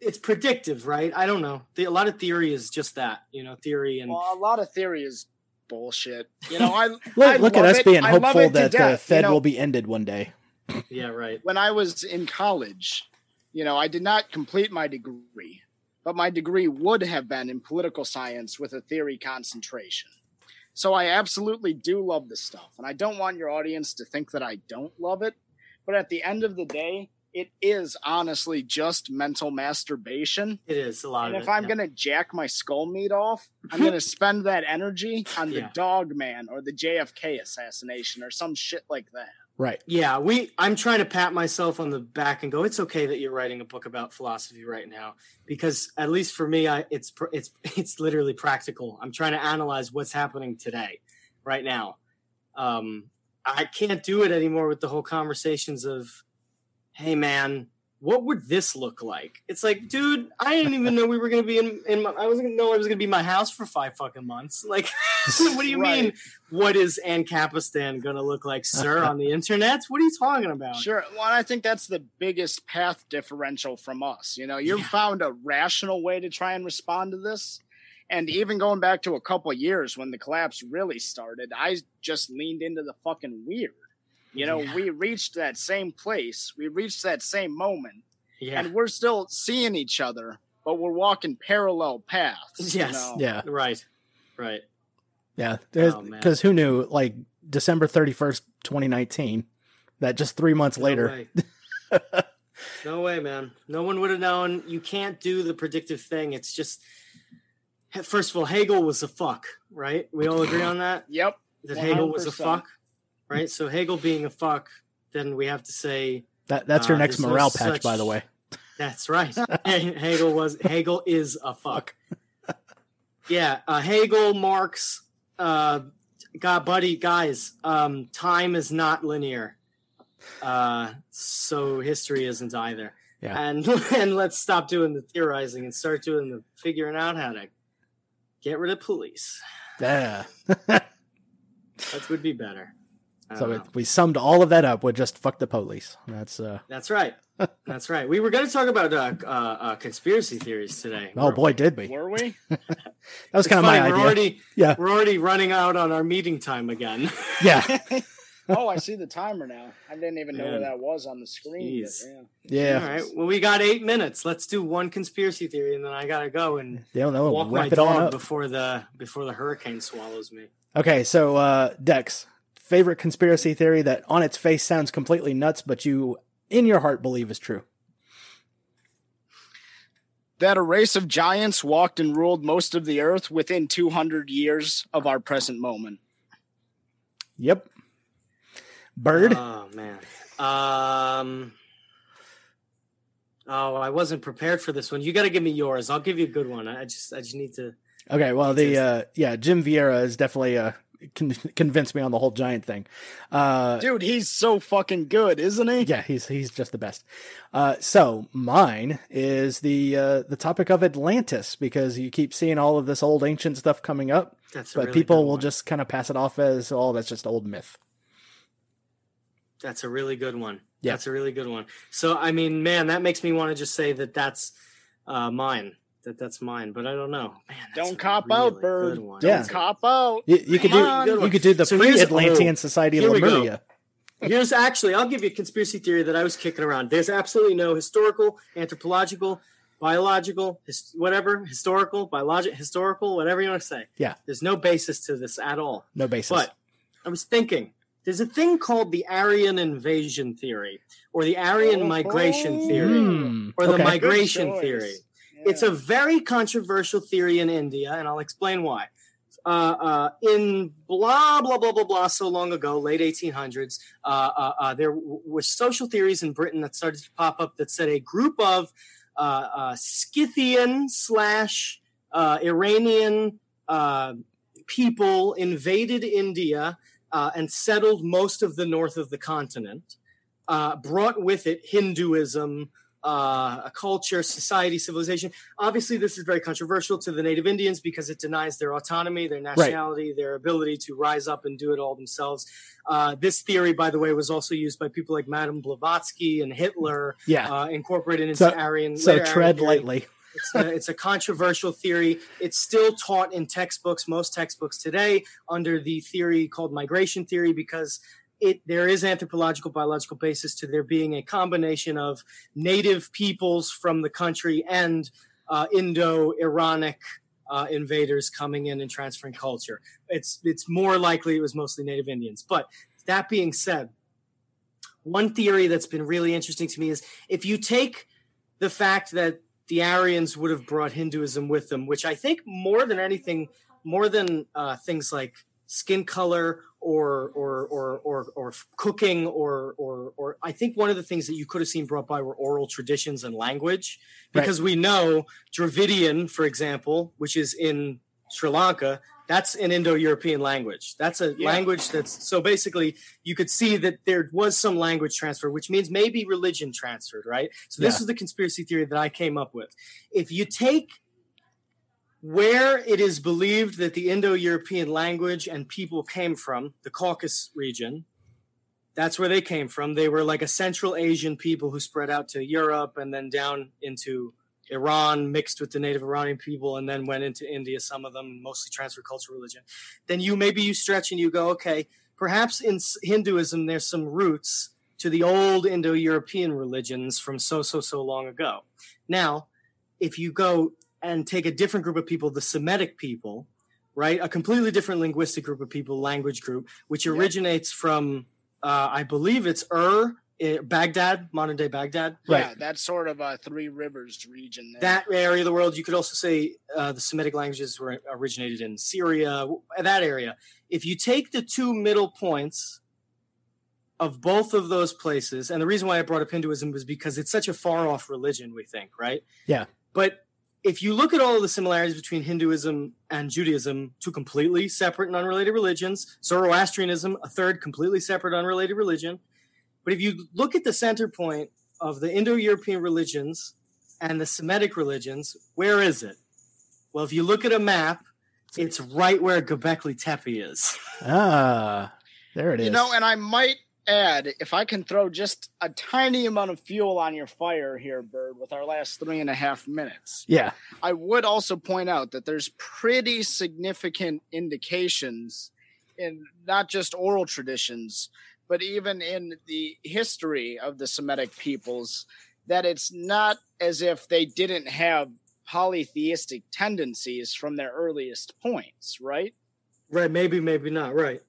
it's predictive, right? I don't know. The, a lot of theory is just that, you know, theory and Well, a lot of theory is bullshit. You know, I Look, I look at us it. being hopeful it to that the death, you Fed know. will be ended one day. yeah, right. when I was in college, you know, I did not complete my degree, but my degree would have been in political science with a theory concentration. So I absolutely do love this stuff. And I don't want your audience to think that I don't love it. But at the end of the day, it is honestly just mental masturbation. It is a lot And of if it, I'm yeah. going to jack my skull meat off, I'm going to spend that energy on the Yeah. dog man or the JFK assassination or some shit like that. Right. Yeah, we. I'm trying to pat myself on the back and go. It's okay that you're writing a book about philosophy right now because at least for me, I it's it's it's literally practical. I'm trying to analyze what's happening today, right now. Um, I can't do it anymore with the whole conversations of, hey man, what would this look like? It's like, dude, I didn't even know we were gonna be in. in my, I wasn't gonna know I was gonna be my house for five fucking months. Like, what do you Right. mean? What is Ancapistan gonna look like, sir, on the internet? What are you talking about? Sure. Well, I think that's the biggest path differential from us. You know, you've Yeah. found a rational way to try and respond to this. And even going back to a couple of years when the collapse really started, I just leaned into the fucking weird. You know, Yeah. we reached that same place, we reached that same moment, Yeah, and we're still seeing each other, but we're walking parallel paths. you Yes. know? Yeah, Right. Right. yeah. Oh. Because who knew? Like December thirty first, twenty nineteen. That just three months No later. way. no way, man. No one would have known. You can't do the predictive thing. It's just. First of all, Hegel was a fuck, right? We all agree on that. Yep. That Hegel was a fuck, right? So Hegel being a fuck, then we have to say That that's your Uh, next there's no morale patch, by the way. That's right. Hegel was Hegel is a fuck. Yeah, uh, Hegel, Marx, uh, God, buddy, guys. Um, time is not linear, uh, so history isn't either. Yeah. And and let's stop doing the theorizing and start doing the figuring out how to get rid of police. Yeah. That would be better. I so it, we summed all of that up with just fuck the police. That's uh. That's right. That's right. We were going to talk about uh, uh, uh, conspiracy theories today. Oh We're- boy, did we? Were we? That was kind of my fine. We're idea. already Yeah. we're already running out on our meeting time again. Yeah. oh, I see the timer now. I didn't even know where that was on the screen. but yeah. Yeah. All right. Well, we got eight minutes. Let's do one conspiracy theory, and then I gotta go and They don't know. walk my it dog before the before the hurricane swallows me. Okay, so uh, Dex, favorite conspiracy theory that on its face sounds completely nuts, but you in your heart believe is true. That a race of giants walked and ruled most of the earth within 200 years of our present moment. Yep. Bird. Oh man. Um. Oh, I wasn't prepared for this one. You got to give me yours. I'll give you a good one. I just, I just need to. Okay, well the uh, yeah Jim Vieira is definitely uh, con- convinced me on the whole giant thing. Uh, Dude, he's so fucking good, isn't he? yeah, he's he's just the best. Uh, so mine is the uh, the topic of Atlantis because you keep seeing all of this old ancient stuff coming up, That's but really people will one. just kind of pass it off as oh that's just old myth. That's a really good one. Yeah. That's a really good one. So, I mean, man, that makes me want to just say that that's uh, mine. That that's mine. But I don't know. Man, Don't cop really out, Bird. good one. Yeah. Cop out. You, you could do on. You could do the So pre-Atlantean oh, Society of here we go. Lemuria. Here's actually, I'll give you a conspiracy theory that I was kicking around. There's absolutely no historical, anthropological, biological, his, whatever, historical, biological, historical, whatever you want to say. Yeah. There's no basis to this at all. No basis. But I was thinking, there's a thing called the Aryan invasion theory, or the Aryan migration theory, Hmm, or the okay. migration theory. Yeah. It's a very controversial theory in India, and I'll explain why. Uh, uh, in blah blah blah blah blah, so long ago, late 1800s, uh, uh, uh, there w- were social theories in Britain that started to pop up that said a group of uh, Scythian slash Iranian people invaded India and settled most of the north of the continent, brought with it Hinduism, uh, a culture, society, civilization. Obviously, this is very controversial to the native Indians because it denies their autonomy, their nationality, their ability to rise up and do it all themselves. Uh, this theory, by the way, was also used by people like Madame Blavatsky and Hitler, Yeah. uh, incorporated into So- Aryan. so later Aryan tread lightly. It's a, it's a controversial theory. It's still taught in textbooks, most textbooks today, under the theory called migration theory, because it there is anthropological biological basis to there being a combination of native peoples from the country and uh, Indo-Iranic uh, invaders coming in and transferring culture. It's it's more likely it was mostly native Indians. But that being said, one theory that's been really interesting to me is if you take the fact that the Aryans would have brought Hinduism with them, which I think more than anything, more than uh, things like skin color or or or or, or cooking or, or or I think one of the things that you could have seen brought by were oral traditions and language, Right. because we know Dravidian, for example, which is in Sri Lanka, that's an Indo-European language. That's a Yeah. language that's so basically you could see that there was some language transfer, which means maybe religion transferred, right? So this Yeah. is the conspiracy theory that I came up with. If you take where it is believed that the Indo-European language and people came from, the Caucasus region, that's where they came from. They were like a Central Asian people who spread out to Europe and then down into Iran, mixed with the native Iranian people, and then went into India. Some of them mostly transfer culture religion. Then you maybe you stretch and you go, okay, perhaps in Hinduism there's some roots to the old Indo-European religions from so so so long ago. Now, if you go and take a different group of people, the Semitic people, right, a completely different linguistic group of people, language group, which originates from, uh, I believe it's Ur, eh, Baghdad, modern day Baghdad. Right. Yeah, that's sort of a Three Rivers region. There. That area of the world, you could also say uh, the Semitic languages were originated in Syria, that area. If you take the two middle points of both of those places, and the reason why I brought up Hinduism was because it's such a far off religion, we think, right? Yeah. But if you look at all of the similarities between Hinduism and Judaism, two completely separate and unrelated religions, Zoroastrianism, a third completely separate, unrelated religion. But if you look at the center point of the Indo European religions and the Semitic religions, where is it? Well, if you look at a map, it's right where Göbekli Tepe is. Ah, there it is. You know, and I might add, if I can throw just a tiny amount of fuel on your fire here, Bird, with our last three and a half minutes, yeah, I would also point out that there's pretty significant indications in not just oral traditions, but even in the history of the Semitic peoples that it's not as if they didn't have polytheistic tendencies from their earliest points, right? right, maybe, maybe not. Right.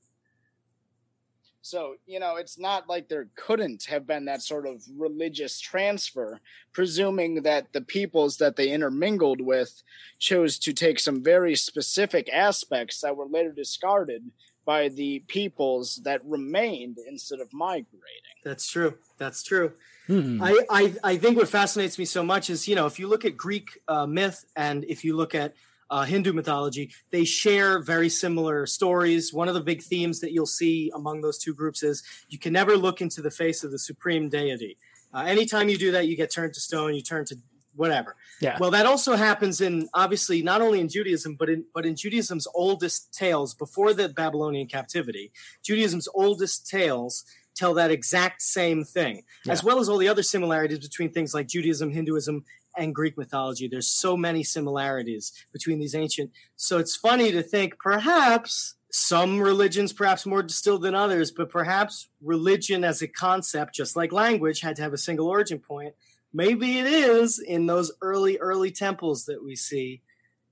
So, you know, it's not like there couldn't have been that sort of religious transfer, presuming that the peoples that they intermingled with chose to take some very specific aspects that were later discarded by the peoples that remained instead of migrating. That's true. That's true. Hmm. I, I, I think what fascinates me so much is, you know, if you look at Greek uh, myth and if you look at uh, Hindu mythology, they share very similar stories. One of the big themes that you'll see among those two groups is you can never look into the face of the supreme deity. Uh, anytime you do that, you get turned to stone, you turn to whatever. Yeah. Well, that also happens in obviously not only in Judaism, but in but in Judaism's oldest tales before the Babylonian captivity. Judaism's oldest tales tell that exact same thing, as well as all the other similarities between things like Judaism, Hinduism, and Greek mythology. There's so many similarities between these ancient. So it's funny to think perhaps some religions perhaps more distilled than others, but perhaps religion as a concept, just like language, had to have a single origin point. Maybe it is in those early, early temples that we see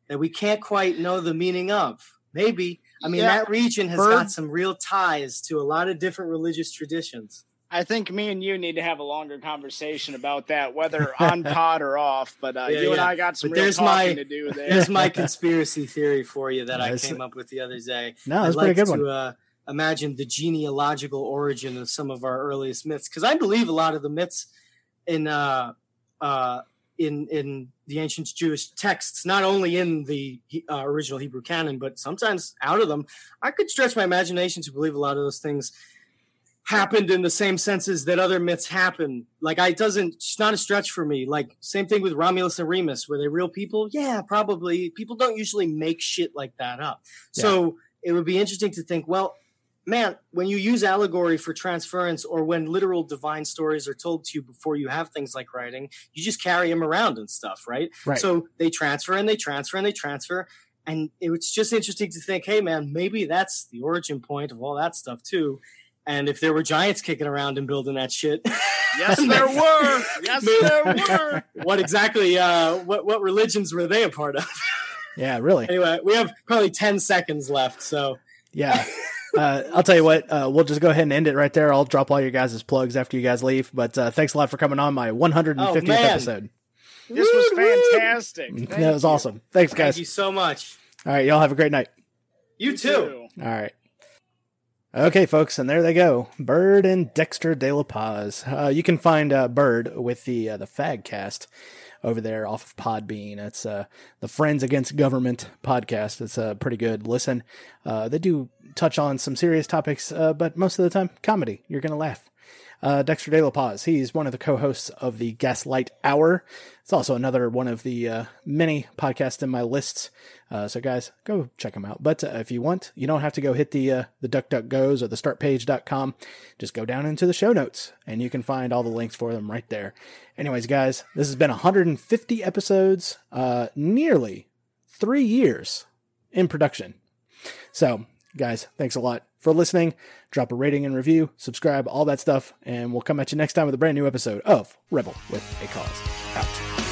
that we can't quite know the meaning of. Maybe. I mean, Yeah, that region has Bird- got some real ties to a lot of different religious traditions. I think me and you need to have a longer conversation about that, whether on pod or off. But uh, Yeah, you and. I got some But real there's talking my- to do there. There's my conspiracy theory for you that I came up with the other day. No, that's a I'd pretty like good to one. uh, imagine the genealogical origin of some of our earliest myths because I believe a lot of the myths in uh, uh, in in the ancient Jewish texts, not only in the uh, original Hebrew canon, but sometimes out of them. I could stretch my imagination to believe a lot of those things happened in the same senses that other myths happen. Like I doesn't it's not a stretch for me. Like same thing with Romulus and Remus. Were they real people? Yeah, probably. People don't usually make shit like that up. So it would be interesting to think, well, man, when you use allegory for transference or when literal divine stories are told to you before you have things like writing, you just carry them around and stuff, right? Right. So they transfer and they transfer and they transfer. And it's just interesting to think, hey, man, maybe that's the origin point of all that stuff, too. And if there were giants kicking around and building that shit, yes, there were. Yes, there were. what exactly, uh, what, what religions were they a part of? Yeah, really. anyway, we have probably 10 seconds left. So Yeah. Uh, I'll tell you what, uh, we'll just go ahead and end it right there. I'll drop all your guys' plugs after you guys leave. But uh, thanks a lot for coming on my 150th Oh, episode. This was Woo, woo. fantastic. Thank that was awesome. Thanks, thank guys. you so much. All right, y'all have a great night. You too. All right. Okay, folks, and there they go. Bird and Dexter De La Paz. Uh, you can find uh, Bird with the uh, the Fagcast over there off of Podbean. It's uh, the Friends Against Government podcast. It's a pretty good listen. Uh, they do touch on some serious topics, uh, but most of the time, comedy. You're gonna laugh. Uh, Dexter De La Paz. He's one of the co-hosts of the Gaslight Hour. It's also another one of the uh, many podcasts in my lists. Uh, so guys, go check them out. But uh, if you want, you don't have to go hit the uh, the DuckDuckGoes or the StartPage.com. Just go down into the show notes, and you can find all the links for them right there. Anyways, guys, this has been 150 episodes, uh, nearly three years in production. So, guys, thanks a lot for listening. Drop a rating and review, subscribe, all that stuff, and we'll come at you next time with a brand new episode of Rebel with a Cause. Out.